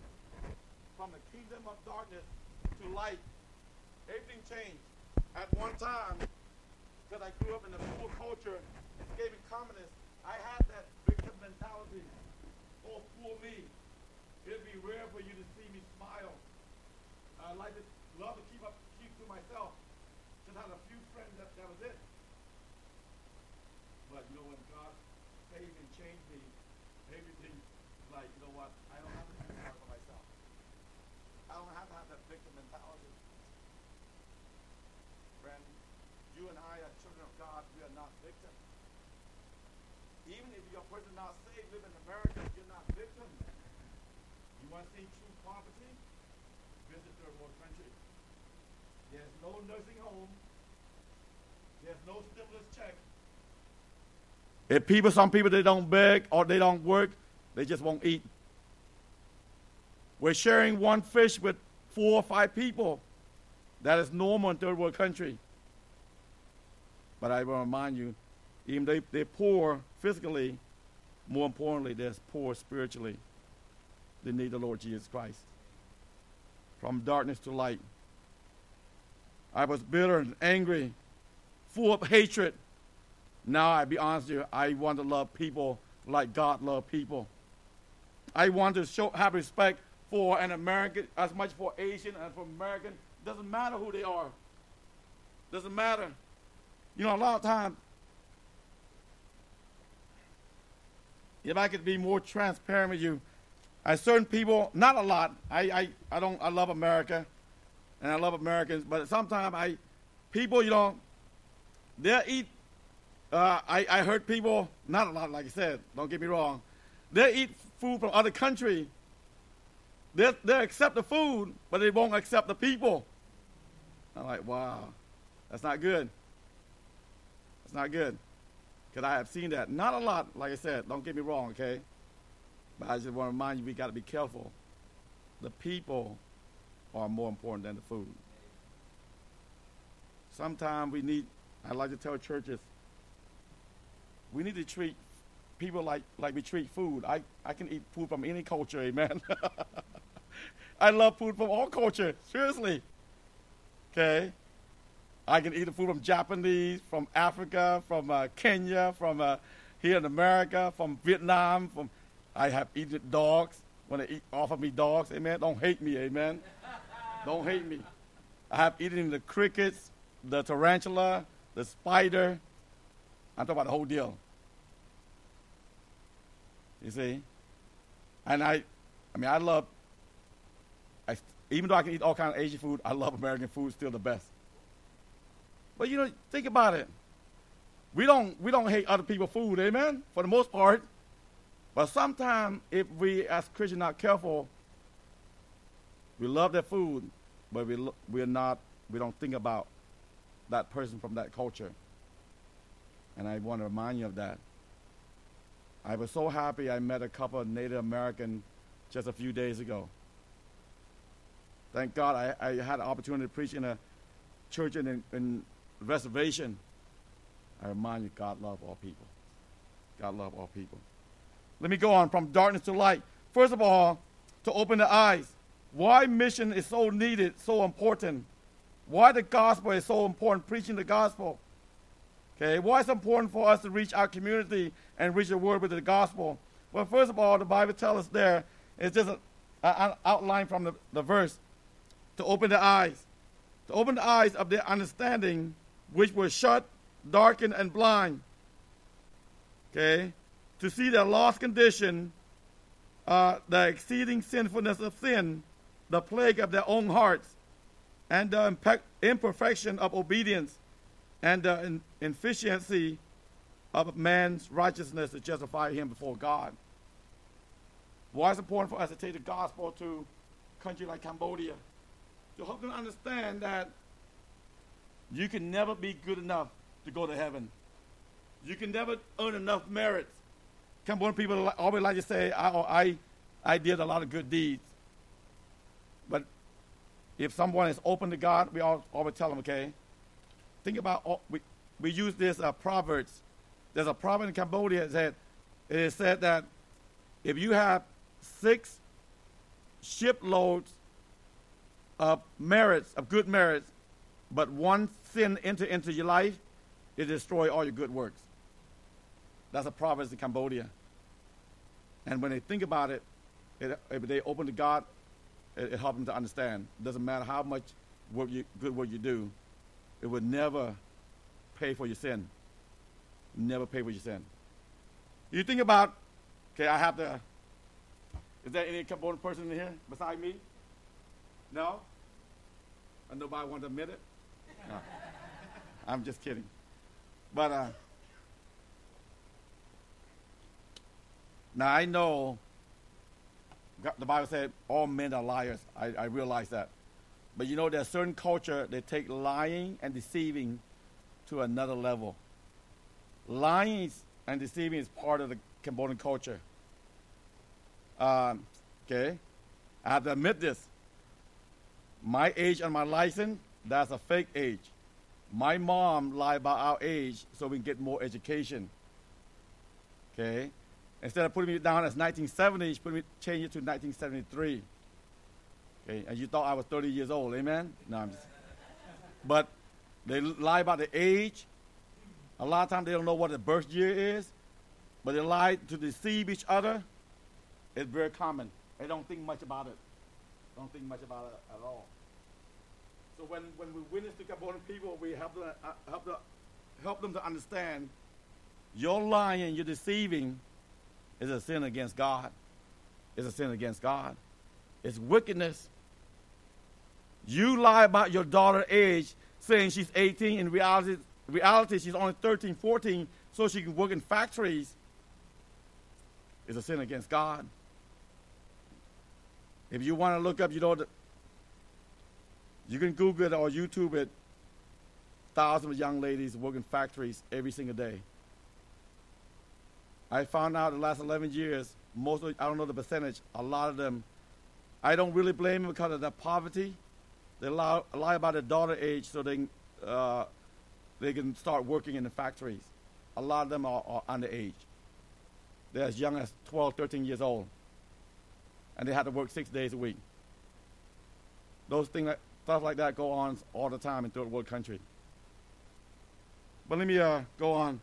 From the kingdom of darkness to light, everything changed. At one time, because I grew up in a poor culture, escaping communists, I had that victim mentality. Oh, poor me. It'd be rare for you to see me smile. I like to love to keep up keep to myself. Just had a few friends that, that was it. But you know when God saved and changed me, everything like, you know what, I don't have to be sorry for myself. I don't have to have that victim mentality. Friend, you and I are children of God, we are not victims. Even if you're a person not saved, live in America, you're not victim. You want to see true poverty? Visit third world country. There's no nursing home. There's no stimulus check. If people, some people, they don't beg or they don't work, they just won't eat. We're sharing one fish with four or five people. That is normal in third world country. But I will remind you, even they, they're poor physically, more importantly, they're poor spiritually. They need the Lord Jesus Christ. From darkness to light. I was bitter and angry, full of hatred. Now, I be honest with you, I want to love people like God loved people. I want to show have respect for an American as much for Asian and for American. Doesn't matter who they are. Doesn't matter. You know, a lot of times, if I could be more transparent with you, I certain people, not a lot. I, I, I don't I love America and I love Americans, but sometimes I people, you know, they'll eat uh, I, I heard people, not a lot, like I said, don't get me wrong, they eat food from other country. They'll, they'll accept the food, but they won't accept the people. I'm like, wow, that's not good. Not good. Because I have seen that. Not a lot, like I said, don't get me wrong, okay? But I just want to remind you, we got to be careful. The people are more important than the food. Sometimes we need, I like to tell churches, we need to treat people like, like we treat food. I, I can eat food from any culture, amen. I love food from all culture, seriously. Okay? I can eat the food from Japanese, from Africa, from uh, Kenya, from uh, here in America, from Vietnam. From I have eaten dogs when they eat, offer me dogs. Amen. Don't hate me. Amen. Don't hate me. I have eaten the crickets, the tarantula, the spider. I'm talking about the whole deal. You see? And I, I mean, I love, I, even though I can eat all kinds of Asian food, I love American food still the best. But you know, think about it. We don't, we don't hate other people's food, amen, for the most part. But sometimes if we as Christians not careful, we love their food, but we we're not, we don't think about that person from that culture. And I want to remind you of that. I was so happy I met a couple of Native American just a few days ago. Thank God I, I had an opportunity to preach in a church in, in reservation. I remind you, God love all people. God love all people. Let me go on from darkness to light. First of all, to open the eyes. Why mission is so needed, so important. Why the gospel is so important, preaching the gospel. Okay, why it's important for us to reach our community and reach the world with the gospel? Well, first of all, the Bible tells us there, it's just an outline from the, the verse, to open the eyes. To open the eyes of their understanding, which were shut, darkened, and blind. Okay, to see their lost condition, uh, the exceeding sinfulness of sin, the plague of their own hearts, and the impe- imperfection of obedience and the in- efficiency of man's righteousness to justify him before God. Why is it important for us to take the gospel to a country like Cambodia? To help them understand that you can never be good enough to go to heaven. You can never earn enough merits. Cambodian people always like to say, I, I, I did a lot of good deeds. But if someone is open to God, we all, always tell them, okay, think about, all, we, we use this uh, Proverbs. There's a proverb in Cambodia that it is said that if you have six shiploads of merits, of good merits, but one sin enter into your life, it destroy all your good works. That's a proverb in Cambodia. And when they think about it, it if they open to God, it, it helps them to understand. It doesn't matter how much work you, good work you do, it will never pay for your sin. Never pay for your sin. You think about, okay, I have to. Is there any Cambodian person in here beside me? No? And nobody wants to admit it? No. I'm just kidding. But uh, now I know the Bible said all men are liars. I, I realize that. But you know, there's certain culture they take lying and deceiving to another level. Lying and deceiving is part of the Cambodian culture. Um, okay, I have to admit this. My age and my license, that's a fake age. My mom lied about our age so we can get more education. Okay? Instead of putting me down as 1970, she put me, changed it to 1973. Okay? And you thought I was 30 years old, amen? No, I'm just. But they lie about the age. A lot of times they don't know what the birth year is, but they lie to deceive each other. It's very common. They don't think much about it. Don't think much about it at all. So when, when we witness to Cambodian people, we help them, uh, help, the, help them to understand your lying, your deceiving is a sin against God. It's a sin against God. It's wickedness. You lie about your daughter's age, saying she's 18. In reality, reality, she's only 13, 14, so she can work in factories. It's a sin against God. If you want to look up, you know, the, you can Google it or YouTube it. Thousands of young ladies working factories every single day. I found out the last 11 years, most of, I don't know the percentage, a lot of them, I don't really blame them because of their poverty. They lie, lie about their daughter age so they uh, they can start working in the factories. A lot of them are, are underage. They're as young as 12, 13 years old. And they have to work six days a week. Those things, stuff like that go on all the time in third world country. But let me uh, go on.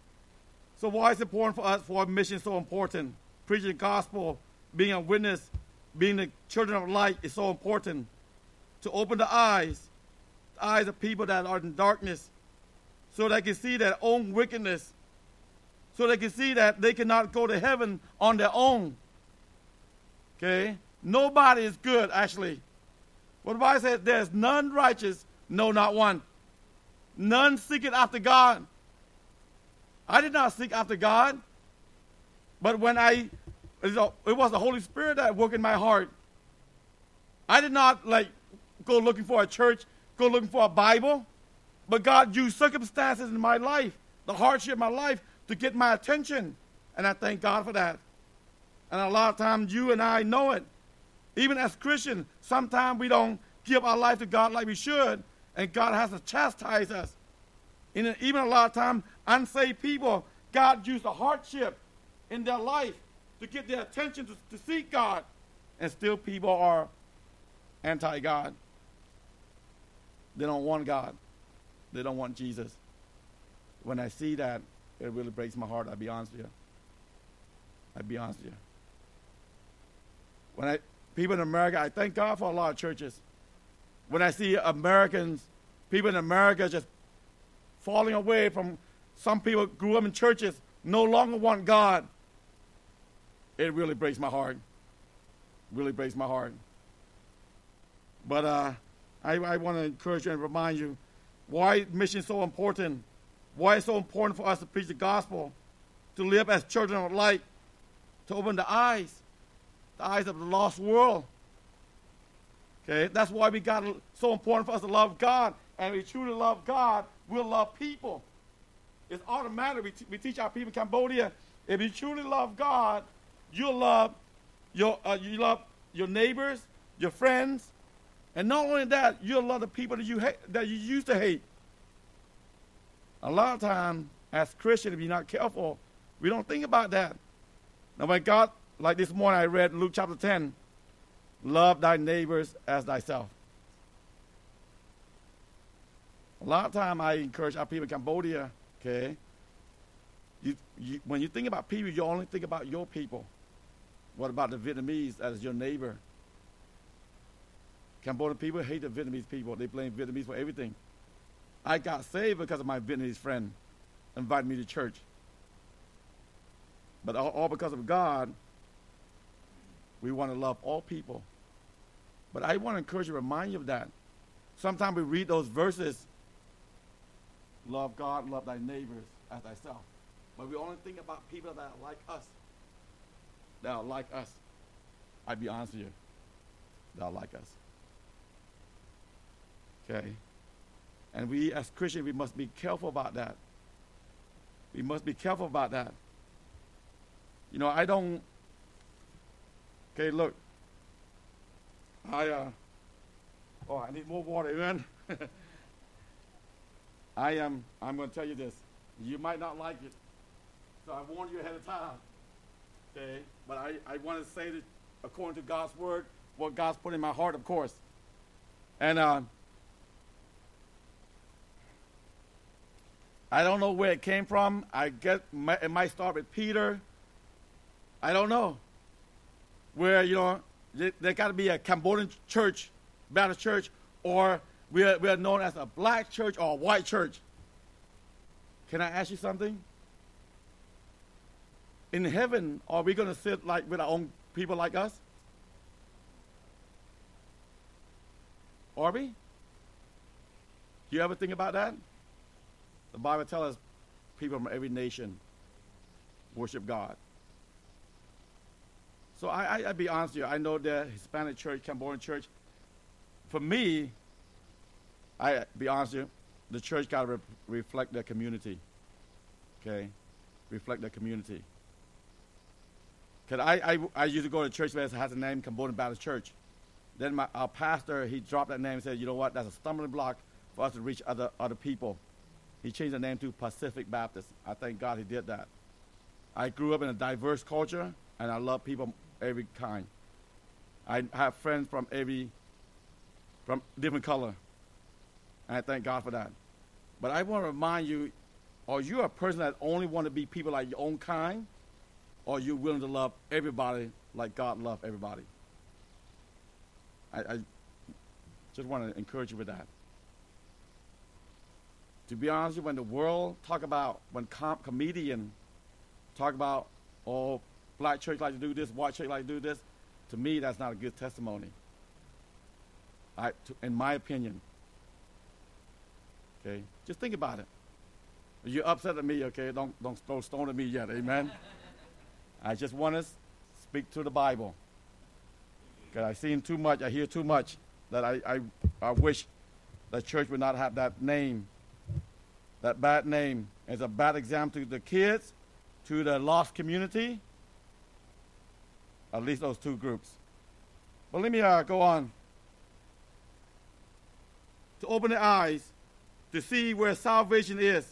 So why is it important for us, for our mission so important? Preaching the gospel, being a witness, being the children of light is so important. To open the eyes, the eyes of people that are in darkness, so they can see their own wickedness, so they can see that they cannot go to heaven on their own. Okay? Nobody is good, actually. What the Bible says, there's none righteous, no, not one. None seeketh after God. I did not seek after God. But when I, it was the Holy Spirit that worked in my heart. I did not like go looking for a church, go looking for a Bible. But God used circumstances in my life, the hardship of my life, to get my attention. And I thank God for that. And a lot of times you and I know it. Even as Christians, sometimes we don't give our life to God like we should, and God has to chastise us. And even a lot of times, unsaved people, God used a hardship in their life to get their attention to, to seek God, and still people are anti God. They don't want God, they don't want Jesus. When I see that, it really breaks my heart, I'll be honest with you. I'll be honest with you. When I people in America, I thank God for a lot of churches. When I see Americans, people in America just falling away from some people grew up in churches, no longer want God, it really breaks my heart. Really breaks my heart. But uh, I, I want to encourage you and remind you why mission is so important. why it's so important for us to preach the gospel, to live as children of light, to open the eyes, the eyes of the lost world. Okay, that's why we got so important for us to love God, and we truly love God, we'll love people. It's automatic. We, t- we teach our people in Cambodia. If you truly love God, you'll love your uh, you love your neighbors, your friends, and not only that, you'll love the people that you hate, that you used to hate. A lot of times, as Christians, if you're not careful, we don't think about that. Now, when God, like this morning, I read Luke chapter 10, love thy neighbors as thyself. A lot of time, I encourage our people in Cambodia, okay, you, you, when you think about people, you only think about your people. What about the Vietnamese as your neighbor? Cambodian people hate the Vietnamese people. They blame Vietnamese for everything. I got saved because of my Vietnamese friend invited me to church. But all, all because of God, we want to love all people. But I want to encourage you, remind you of that. Sometimes we read those verses love God, love thy neighbors as thyself. But we only think about people that are like us. That are like us. I'd be honest with you. That are like us. Okay? And we as Christians, we must be careful about that. We must be careful about that. You know, I don't. Okay, look. I, uh. Oh, I need more water, amen? I am. I'm going to tell you this. You might not like it. So I warned you ahead of time. Okay? But I, I want to say that according to God's word, what God's put in my heart, of course. And uh, I don't know where it came from. I get it might start with Peter. I don't know. Where you know there, got to be a Cambodian church, Baptist church, or we are, we are known as a black church or a white church. Can I ask you something? In heaven, are we going to sit like with our own people like us? Are we? You ever think about that? The Bible tells us people from every nation worship God. So I, I, I be honest with you. I know the Hispanic church, Cambodian church. For me, I be honest with you, the church got to re- reflect their community. Okay, reflect their community. Cause I, I, I used to go to church that has a name Cambodian Baptist Church. Then my our pastor he dropped that name and said, you know what, that's a stumbling block for us to reach other other people. He changed the name to Pacific Baptist. I thank God he did that. I grew up in a diverse culture, and I love people every kind. I have friends from every, from different color, and I thank God for that. But I want to remind you, are you a person that only want to be people like your own kind, or are you willing to love everybody like God loved everybody? I, I just want to encourage you with that. To be honest, when the world talk about when com- comedian talk about oh black church like to do this, white church like to do this, to me that's not a good testimony. I, to, in my opinion. Okay, just think about it. You're upset at me, okay? Don't don't throw stone at me yet, amen. I just want to speak to the Bible. Because I've seen too much, I hear too much that I, I, I wish the church would not have that name that bad name as a bad example to the kids, to the lost community. At least those two groups. But let me uh, go on. To open the eyes to see where salvation is.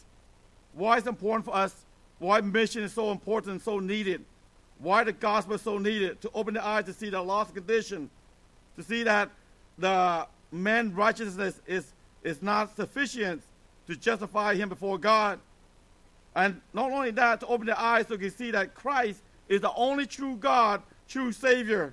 Why it's important for us. Why mission is so important and so needed. Why the gospel is so needed. To open the eyes to see the lost condition. To see that the man's righteousness is, is not sufficient to justify him before God. And not only that, to open the eyes so you can see that Christ is the only true God, true Savior.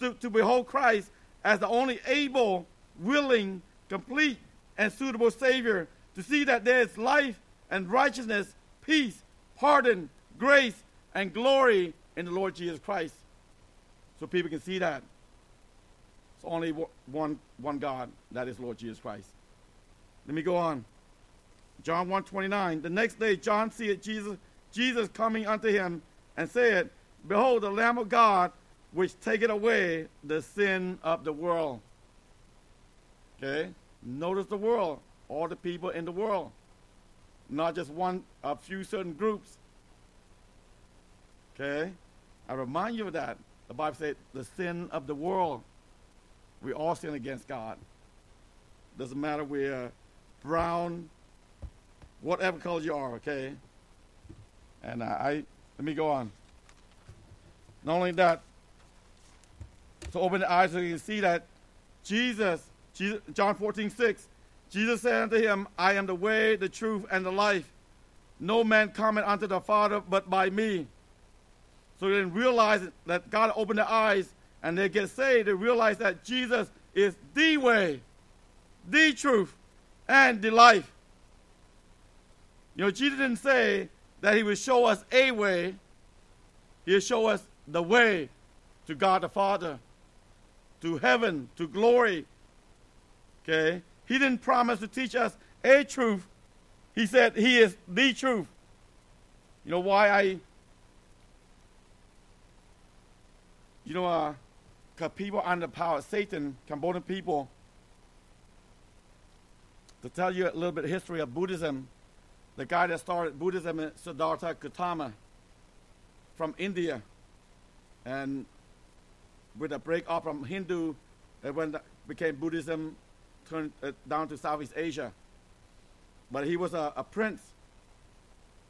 To, to, behold Christ as the only able, willing, complete, and suitable Savior. To see that there is life and righteousness, peace, pardon, grace, and glory in the Lord Jesus Christ. So people can see that. It's only one, one God, that is Lord Jesus Christ. Let me go on. John 1:29. The next day John seeth Jesus, Jesus coming unto him, and said, Behold, the Lamb of God, which taketh away the sin of the world. Okay? Notice the world, all the people in the world, not just one, a few certain groups. Okay? I remind you of that. The Bible said, the sin of the world. We all sin against God. Doesn't matter we're brown, whatever color you are, okay? And I, I let me go on. Not only that, to open the eyes so you can see that Jesus, Jesus, John 14, 6, Jesus said unto him, I am the way, the truth, and the life. No man cometh unto the Father but by me. So they didn't realize that God opened their eyes and they get saved. They realize that Jesus is the way, the truth, and the life. You know, Jesus didn't say that he would show us a way, he would show us the way to God the Father, to heaven, to glory. Okay? He didn't promise to teach us a truth. He said he is the truth. You know why I, you know, uh, because people under the power of Satan, Cambodian people, to tell you a little bit of history of Buddhism, the guy that started Buddhism is Siddhartha Gautama from India. And with a break off from Hindu, it went, became Buddhism, turned uh, down to Southeast Asia. But he was a, a prince.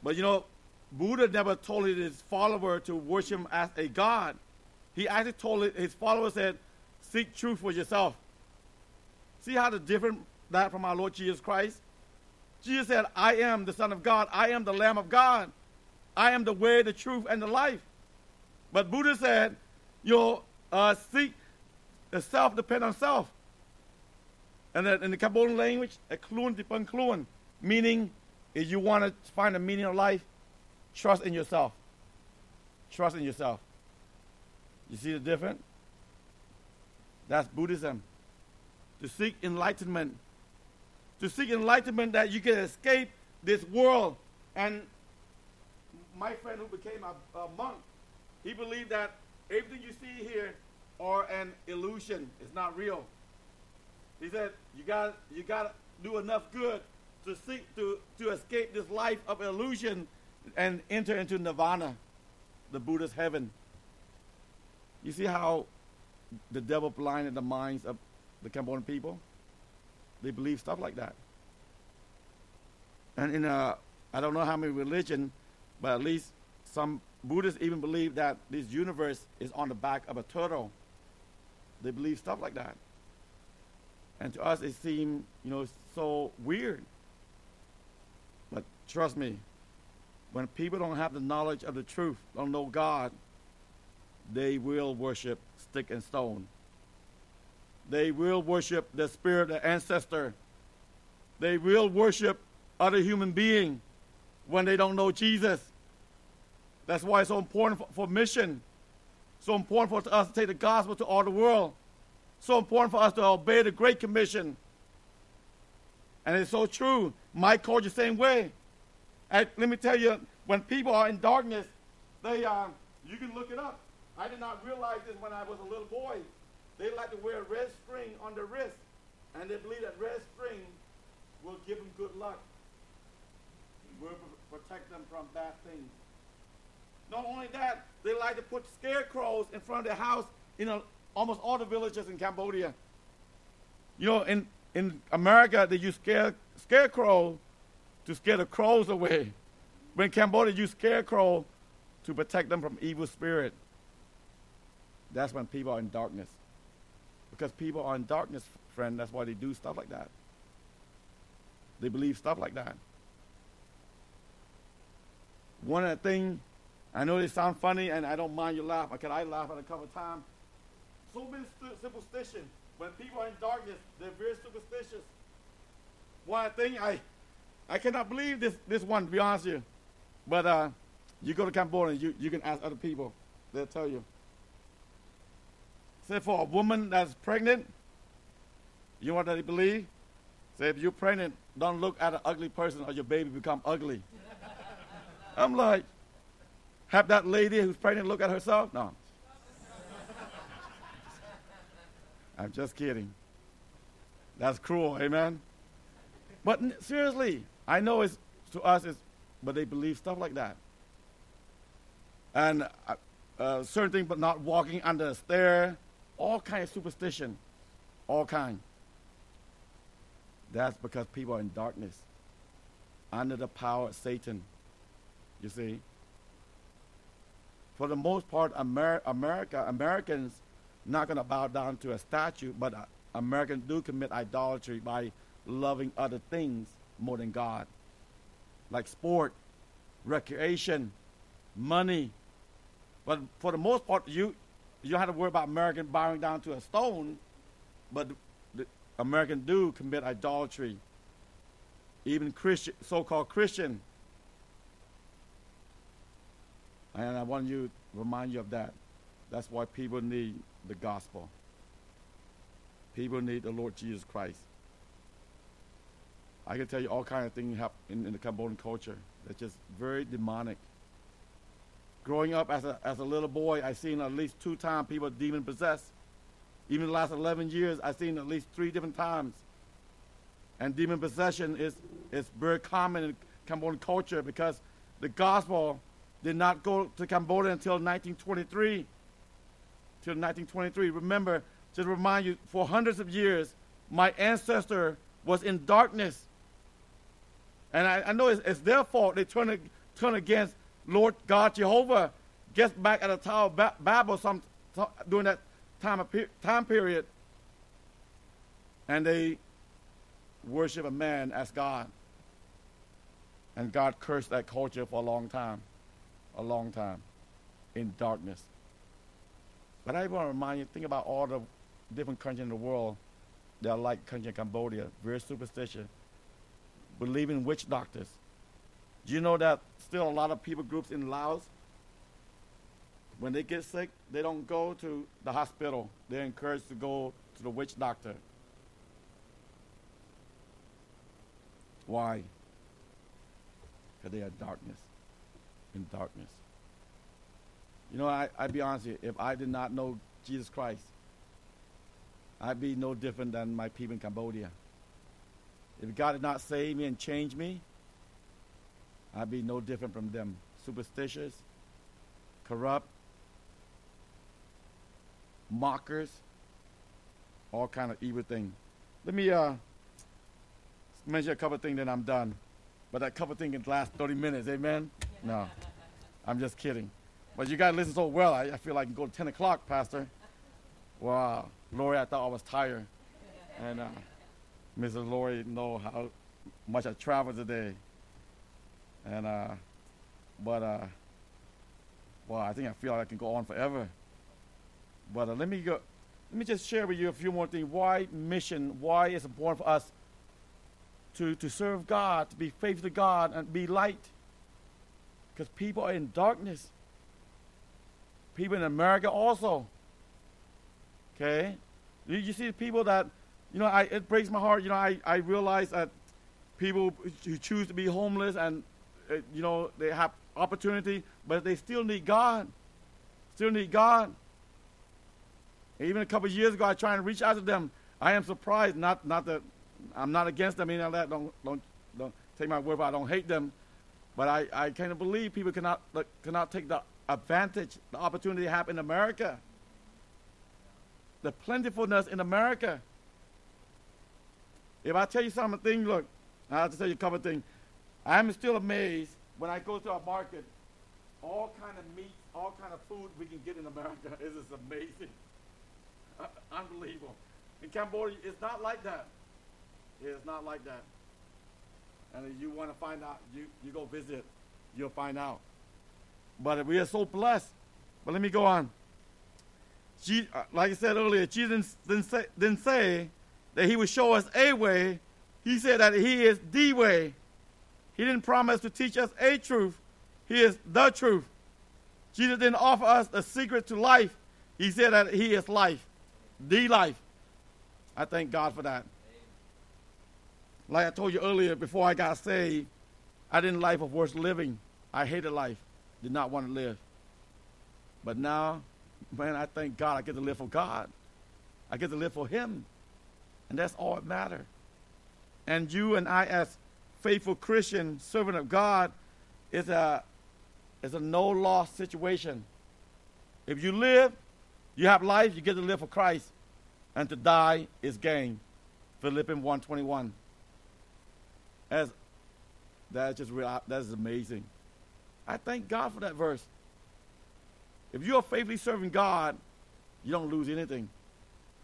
But you know, Buddha never told his follower to worship him as a god. He actually told his followers said, seek truth for yourself. See how the different that from our Lord Jesus Christ? Jesus said, I am the Son of God. I am the Lamb of God. I am the way, the truth, and the life. But Buddha said, you uh, seek the self depend on self. And then in the Cambodian language, a dipang kluan, meaning if you want to find a meaning of life, trust in yourself. Trust in yourself. You see the difference? That's Buddhism. To seek enlightenment. To seek enlightenment that you can escape this world. And my friend who became a, a monk, he believed that everything you see here are an illusion. It's not real. He said you got you got to do enough good to seek to to escape this life of illusion and enter into nirvana, the Buddha's heaven. You see how the devil blinded the minds of the Cambodian people? They believe stuff like that. And in a, I don't know how many religion, but at least some Buddhists even believe that this universe is on the back of a turtle. They believe stuff like that. And to us, it seemed, you know, so weird. But trust me, when people don't have the knowledge of the truth, don't know God, they will worship stick and stone. They will worship the spirit, the ancestor. They will worship other human being when they don't know Jesus. That's why it's so important for, for mission. So important for us to take the gospel to all the world. So important for us to obey the Great Commission. And it's so true. My culture, same way. And let me tell you, when people are in darkness, they uh, you can look it up. I did not realize this when I was a little boy. They like to wear a red string on their wrist, and they believe that red string will give them good luck. Will protect them from bad things. Not only that, they like to put scarecrows in front of their house in a, almost all the villages in Cambodia. You know, in, in America, they use scare, scarecrow to scare the crows away. But in Cambodia, use scarecrow to protect them from evil spirit. That's when people are in darkness. Because people are in darkness, friend, that's why they do stuff like that. They believe stuff like that. One of the things, I know they sound funny and I don't mind you laugh, because I laugh at a couple of times. So many superstition. When people are in darkness, they're very superstitious. One thing I I cannot believe this this one, to be honest with you. But uh, you go to Cambodia, you, you can ask other people. They'll tell you. Say for a woman that's pregnant, you know what they believe? Say, if you're pregnant, don't look at an ugly person or your baby become ugly. I'm like, have that lady who's pregnant look at herself? No. I'm just kidding. That's cruel, amen? But n- seriously, I know it's to us, it's, but they believe stuff like that. And uh, uh, certain things, but not walking under a stair, all kind of superstition, all kind. That's because people are in darkness, under the power of Satan. You see? For the most part, Amer- America, Americans not going to bow down to a statue, but uh, Americans do commit idolatry by loving other things more than God, like sport, recreation, money. But for the most part, you you don't have to worry about American bowing down to a stone, but the Americans do commit idolatry. Even Christian, so-called Christian. And I want you to remind you of that. That's why people need the gospel. People need the Lord Jesus Christ. I can tell you all kinds of things happen in, in the Cambodian culture that's just very demonic. Growing up as a, as a little boy, I've seen at least two times people demon possessed. Even the last 11 years, I've seen at least three different times. And demon possession is, is very common in Cambodian culture because the gospel did not go to Cambodia until 1923. Till 1923. Remember, just to remind you, for hundreds of years, my ancestor was in darkness. And I, I know it's, it's, their fault. They turn, turn against Lord God Jehovah. Gets back at the Tower of ba- Babel some, during that time, of, time period. And they worship a man as God. And God cursed that culture for a long time. A long time. In darkness. But I want to remind you, think about all the different countries in the world that are like country in Cambodia, very superstitious, believing witch doctors. Do you know that still a lot of people groups in Laos, when they get sick, they don't go to the hospital. They're encouraged to go to the witch doctor. Why? Because they are darkness. In darkness. You know, I, I'd be honest with you, if I did not know Jesus Christ, I'd be no different than my people in Cambodia. If God did not save me and change me, I'd be no different from them. Superstitious, corrupt, mockers, all kind of evil things. Let me uh, mention a couple of things, then I'm done. But that couple of things can last 30 minutes, amen? No, I'm just kidding. But you guys listen so well, I, I feel like I can go to 10 o'clock, Pastor. Wow. Lori, I thought I was tired. And uh, Mrs. Lori know how much I traveled today. And, uh, but, uh, well, I think I feel like I can go on forever. But uh, let me go, let me just share with you a few more things. Why mission, why it's important for us to, to serve God, to be faithful to God, and be light. Because people are in darkness people in America also. Okay? You, you see people that, you know, I, it breaks my heart. You know, I, I realize that people who choose to be homeless and, uh, you know, they have opportunity, but they still need God. Still need God. Even a couple years ago, I tried to reach out to them. I am surprised, not, not that I'm not against them, any of that. Don't, don't, don't take my word, for it. I don't hate them. But I, I can't believe people cannot, cannot take the advantage, the opportunity they have in America. The plentifulness in America. If I tell you something, look, I have to tell you a couple of things. I'm still amazed when I go to a market, all kind of meat, all kind of food we can get in America. It is amazing. Unbelievable. In Cambodia, it's not like that. It's not like that. And you want to find out, you, you go visit, you'll find out. But we are so blessed. But let me go on. Je- uh, like I said earlier, Jesus didn't say, didn't say that he would show us a way. He said that he is the way. He didn't promise to teach us a truth. He is the truth. Jesus didn't offer us a secret to life. He said that he is life, the life. I thank God for that. Like I told you earlier, before I got saved, I didn't life of worth living. I hated life, did not want to live. But now, man, I thank God I get to live for God. I get to live for Him. And that's all that matters. And you and I, as faithful Christian servant of God, is a is a no loss situation. If you live, you have life, you get to live for Christ. And to die is gain. Philippians 121. As that's just real that is amazing. I thank God for that verse. If you're faithfully serving God, you don't lose anything.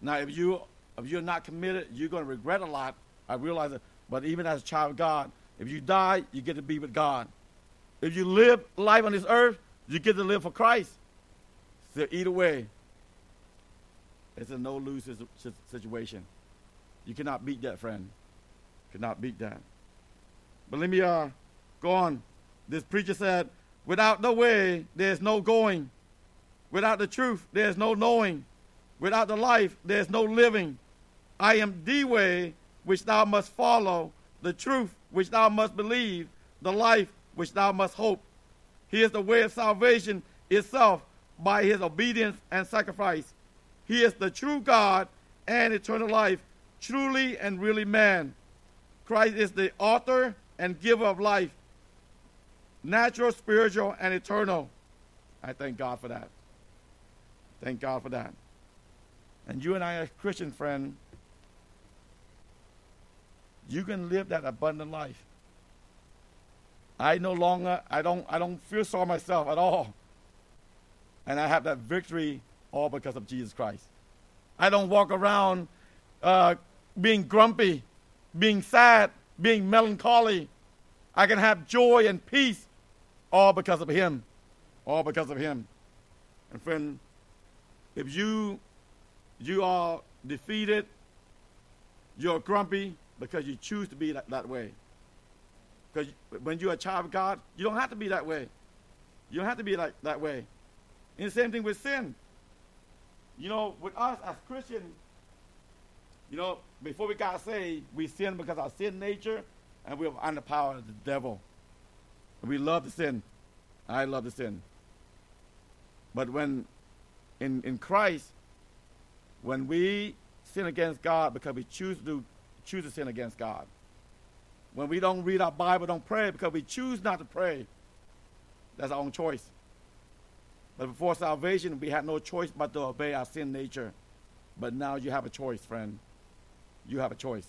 Now if you if you're not committed, you're going to regret a lot. I realize it. But even as a child of God, if you die, you get to be with God. If you live life on this earth, you get to live for Christ. So either way, it's a no lose situation. You cannot beat that, friend. You Cannot beat that. But let me uh, go on. This preacher said, Without the way, there's no going. Without the truth, there's no knowing. Without the life, there's no living. I am the way which thou must follow, the truth which thou must believe, the life which thou must hope. He is the way of salvation itself by his obedience and sacrifice. He is the true God and eternal life, truly and really man. Christ is the author and giver of life, natural, spiritual, and eternal. I thank God for that. Thank God for that. And you and I, as Christian friend, you can live that abundant life. I no longer, I don't, I don't feel sorry myself at all. And I have that victory all because of Jesus Christ. I don't walk around uh, being grumpy, being sad, being melancholy. I can have joy and peace all because of Him. All because of Him. And friend, if you you are defeated, you're grumpy because you choose to be that, that way. Because when you're a child of God, you don't have to be that way. You don't have to be like that way. And the same thing with sin. You know, with us as Christians, you know, before we got saved, we sin because our sin nature, and we're under the power of the devil. We love to sin. I love to sin. But when in, in Christ, when we sin against God because we choose to do, choose to sin against God, when we don't read our Bible, don't pray because we choose not to pray, that's our own choice. But before salvation, we had no choice but to obey our sin nature. But now you have a choice, friend. You have a choice.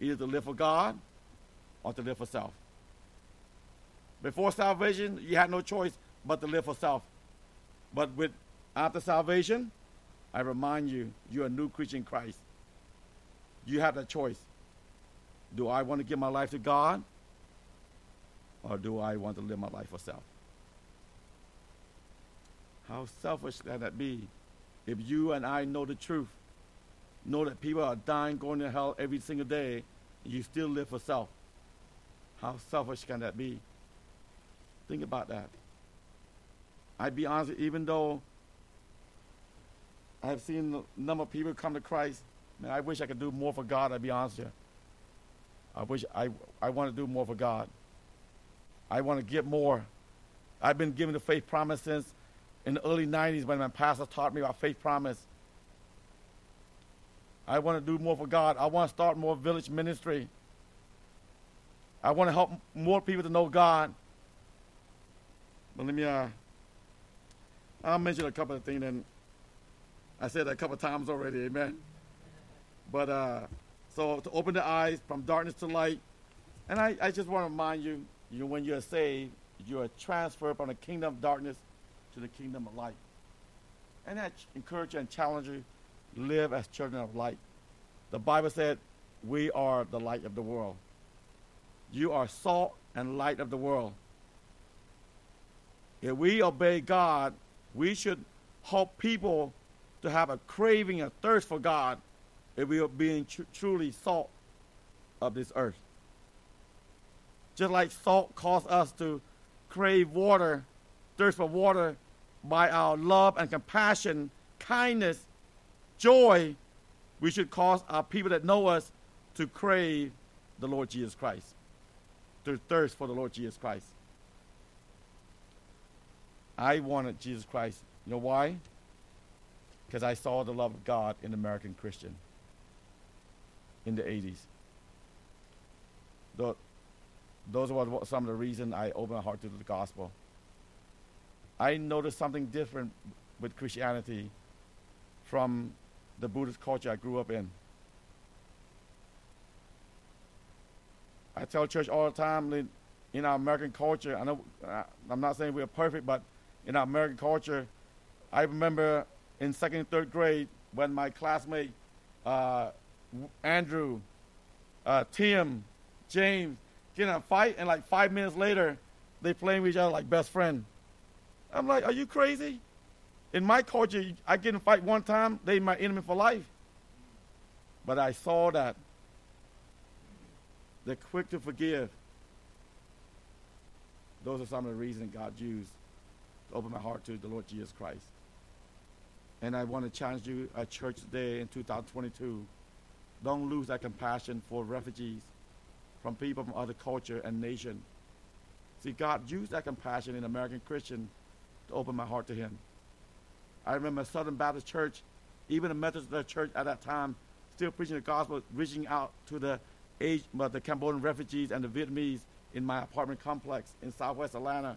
Either to live for God or to live for self. Before salvation, you had no choice but to live for self. But with after salvation, I remind you, you're a new creature in Christ. You have that choice. Do I want to give my life to God? Or do I want to live my life for self? How selfish can that be if you and I know the truth? Know that people are dying, going to hell every single day, and you still live for self. How selfish can that be? Think about that. I'd be honest, even though I have seen a number of people come to Christ, man, I wish I could do more for God, I'd be honest with you. I wish I, I want to do more for God. I want to get more. I've been given the faith promise since in the early 90s when my pastor taught me about faith promise. I want to do more for God. I want to start more village ministry. I want to help more people to know God. But let me, uh, I'll mention a couple of things, and I said a couple of times already, amen. But, uh, so to open the eyes from darkness to light, and I, I just want to remind you, you when you're saved, you are transferred from the kingdom of darkness to the kingdom of light. And I encourage you and challenge you, live as children of light. The Bible said, we are the light of the world. You are salt and light of the world. If we obey God, we should help people to have a craving, a thirst for God, if we are being tr- truly salt of this earth. Just like salt caused us to crave water, thirst for water, by our love and compassion, kindness, joy, we should cause our people that know us to crave the Lord Jesus Christ, to thirst for the Lord Jesus Christ. I wanted Jesus Christ. You know why? Because I saw the love of God in American Christian in the 80s. Tho- those were some of the reasons I opened my heart to the gospel. I noticed something different with Christianity from the Buddhist culture I grew up in. I tell church all the time in our American culture, I know I'm not saying we're perfect, but in our American culture, I remember in second and third grade when my classmate uh, Andrew, uh, Tim, James get in a fight, and like five minutes later, they playing with each other like best friend. I'm like, are you crazy? In my culture, I get in fight one time, they my enemy for life. But I saw that they're quick to forgive. Those are some of the reasons God used to open my heart to the Lord Jesus Christ. And I want to challenge you, a church today in 2022, don't lose that compassion for refugees, from people from other culture and nation. See, God used that compassion in American Christian to open my heart to Him. I remember Southern Baptist Church, even the Methodist Church at that time, still preaching the gospel, reaching out to the age, but the Cambodian refugees and the Vietnamese in my apartment complex in Southwest Atlanta.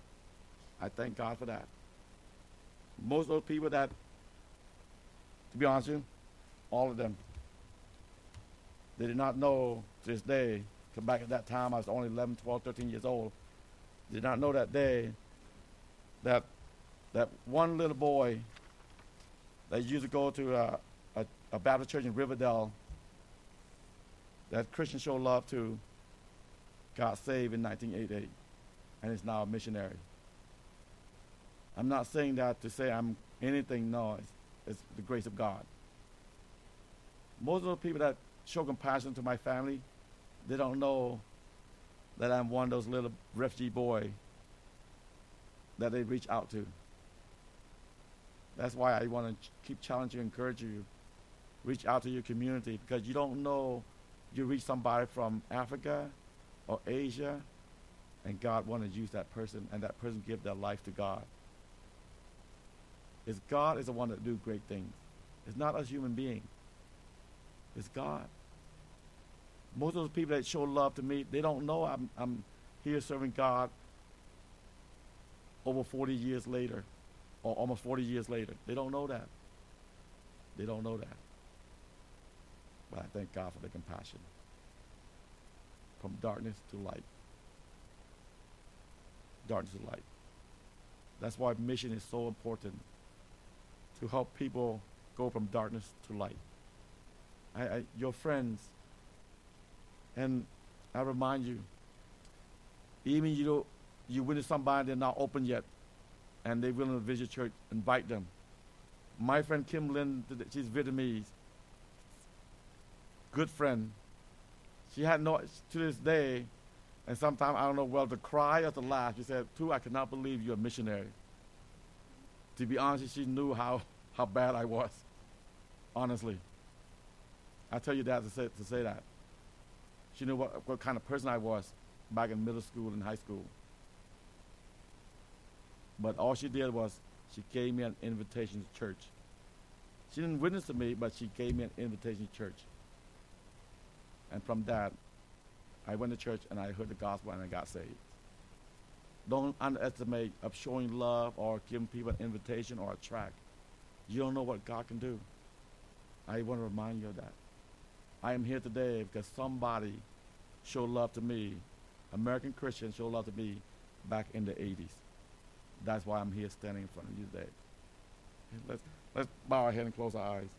I thank God for that. Most of those people that, to be honest with you, all of them, they did not know to this day, because back at that time I was only 11, 12, 13 years old, did not know that day that that one little boy that used to go to a, a, a Baptist church in Riverdale that Christian showed love to got saved in 1988 and is now a missionary. I'm not saying that to say I'm anything, no, it's, it's the grace of God. Most of the people that show compassion to my family, they don't know that I'm one of those little refugee boy that they reach out to. That's why I want to keep challenging encourage you. Reach out to your community because you don't know you reach somebody from Africa or Asia and God want to use that person and that person give their life to God. It's God is the one that do great things. It's not us human being. It's God. Most of those people that show love to me, they don't know I'm, I'm here serving God over 40 years later, almost 40 years later. They don't know that. They don't know that. But I thank God for the compassion. From darkness to light. Darkness to light. That's why mission is so important to help people go from darkness to light. I, I, your friends, and I remind you, even you you witness somebody they're not open yet, and they're willing to visit church, invite them. My friend Kim Lin, she's Vietnamese, good friend. She had no to this day, and sometimes I don't know whether to cry or to laugh. She said, "Tu, I cannot believe you're a missionary." To be honest, she knew how how bad I was. Honestly, I tell you that to say to say that. She knew what what kind of person I was back in middle school and high school. But all she did was she gave me an invitation to church. She didn't witness to me, but she gave me an invitation to church. And from that, I went to church and I heard the gospel and I got saved. Don't underestimate of showing love or giving people an invitation or a track. You don't know what God can do. I want to remind you of that. I am here today because somebody showed love to me. American Christians showed love to me back in the 80s. That's why I'm here standing in front of you today. Let's, let's bow our head and close our eyes.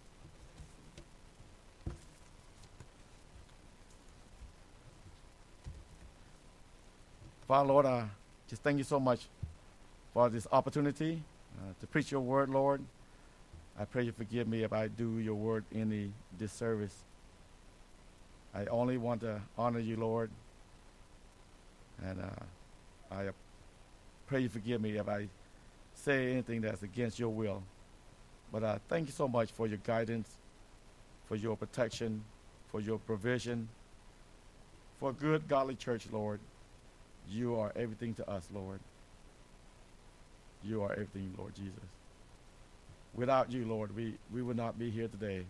Father, Lord, I just thank you so much for this opportunity uh, to preach your word, Lord. I pray you forgive me if I do your word any disservice. I only want to honor you, Lord. And uh, I pray you forgive me if I say anything that's against your will. But uh, thank you so much for your guidance, for your protection, for your provision, for a good, godly church, Lord. You are everything to us, Lord. You are everything, Lord Jesus. Without you, Lord, we, we would not be here today.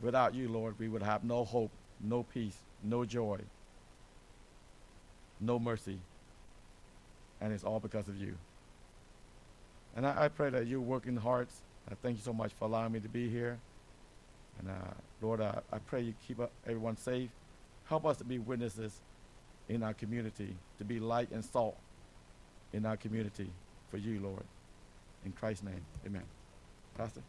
Without you, Lord, we would have no hope, no peace, no joy, no mercy. And it's all because of you. And I, I pray that you work in hearts. I thank you so much for allowing me to be here. And uh, Lord, uh, I pray you keep everyone safe. Help us to be witnesses in our community, to be light and salt in our community for you, Lord. In Christ's name, amen. Pastor?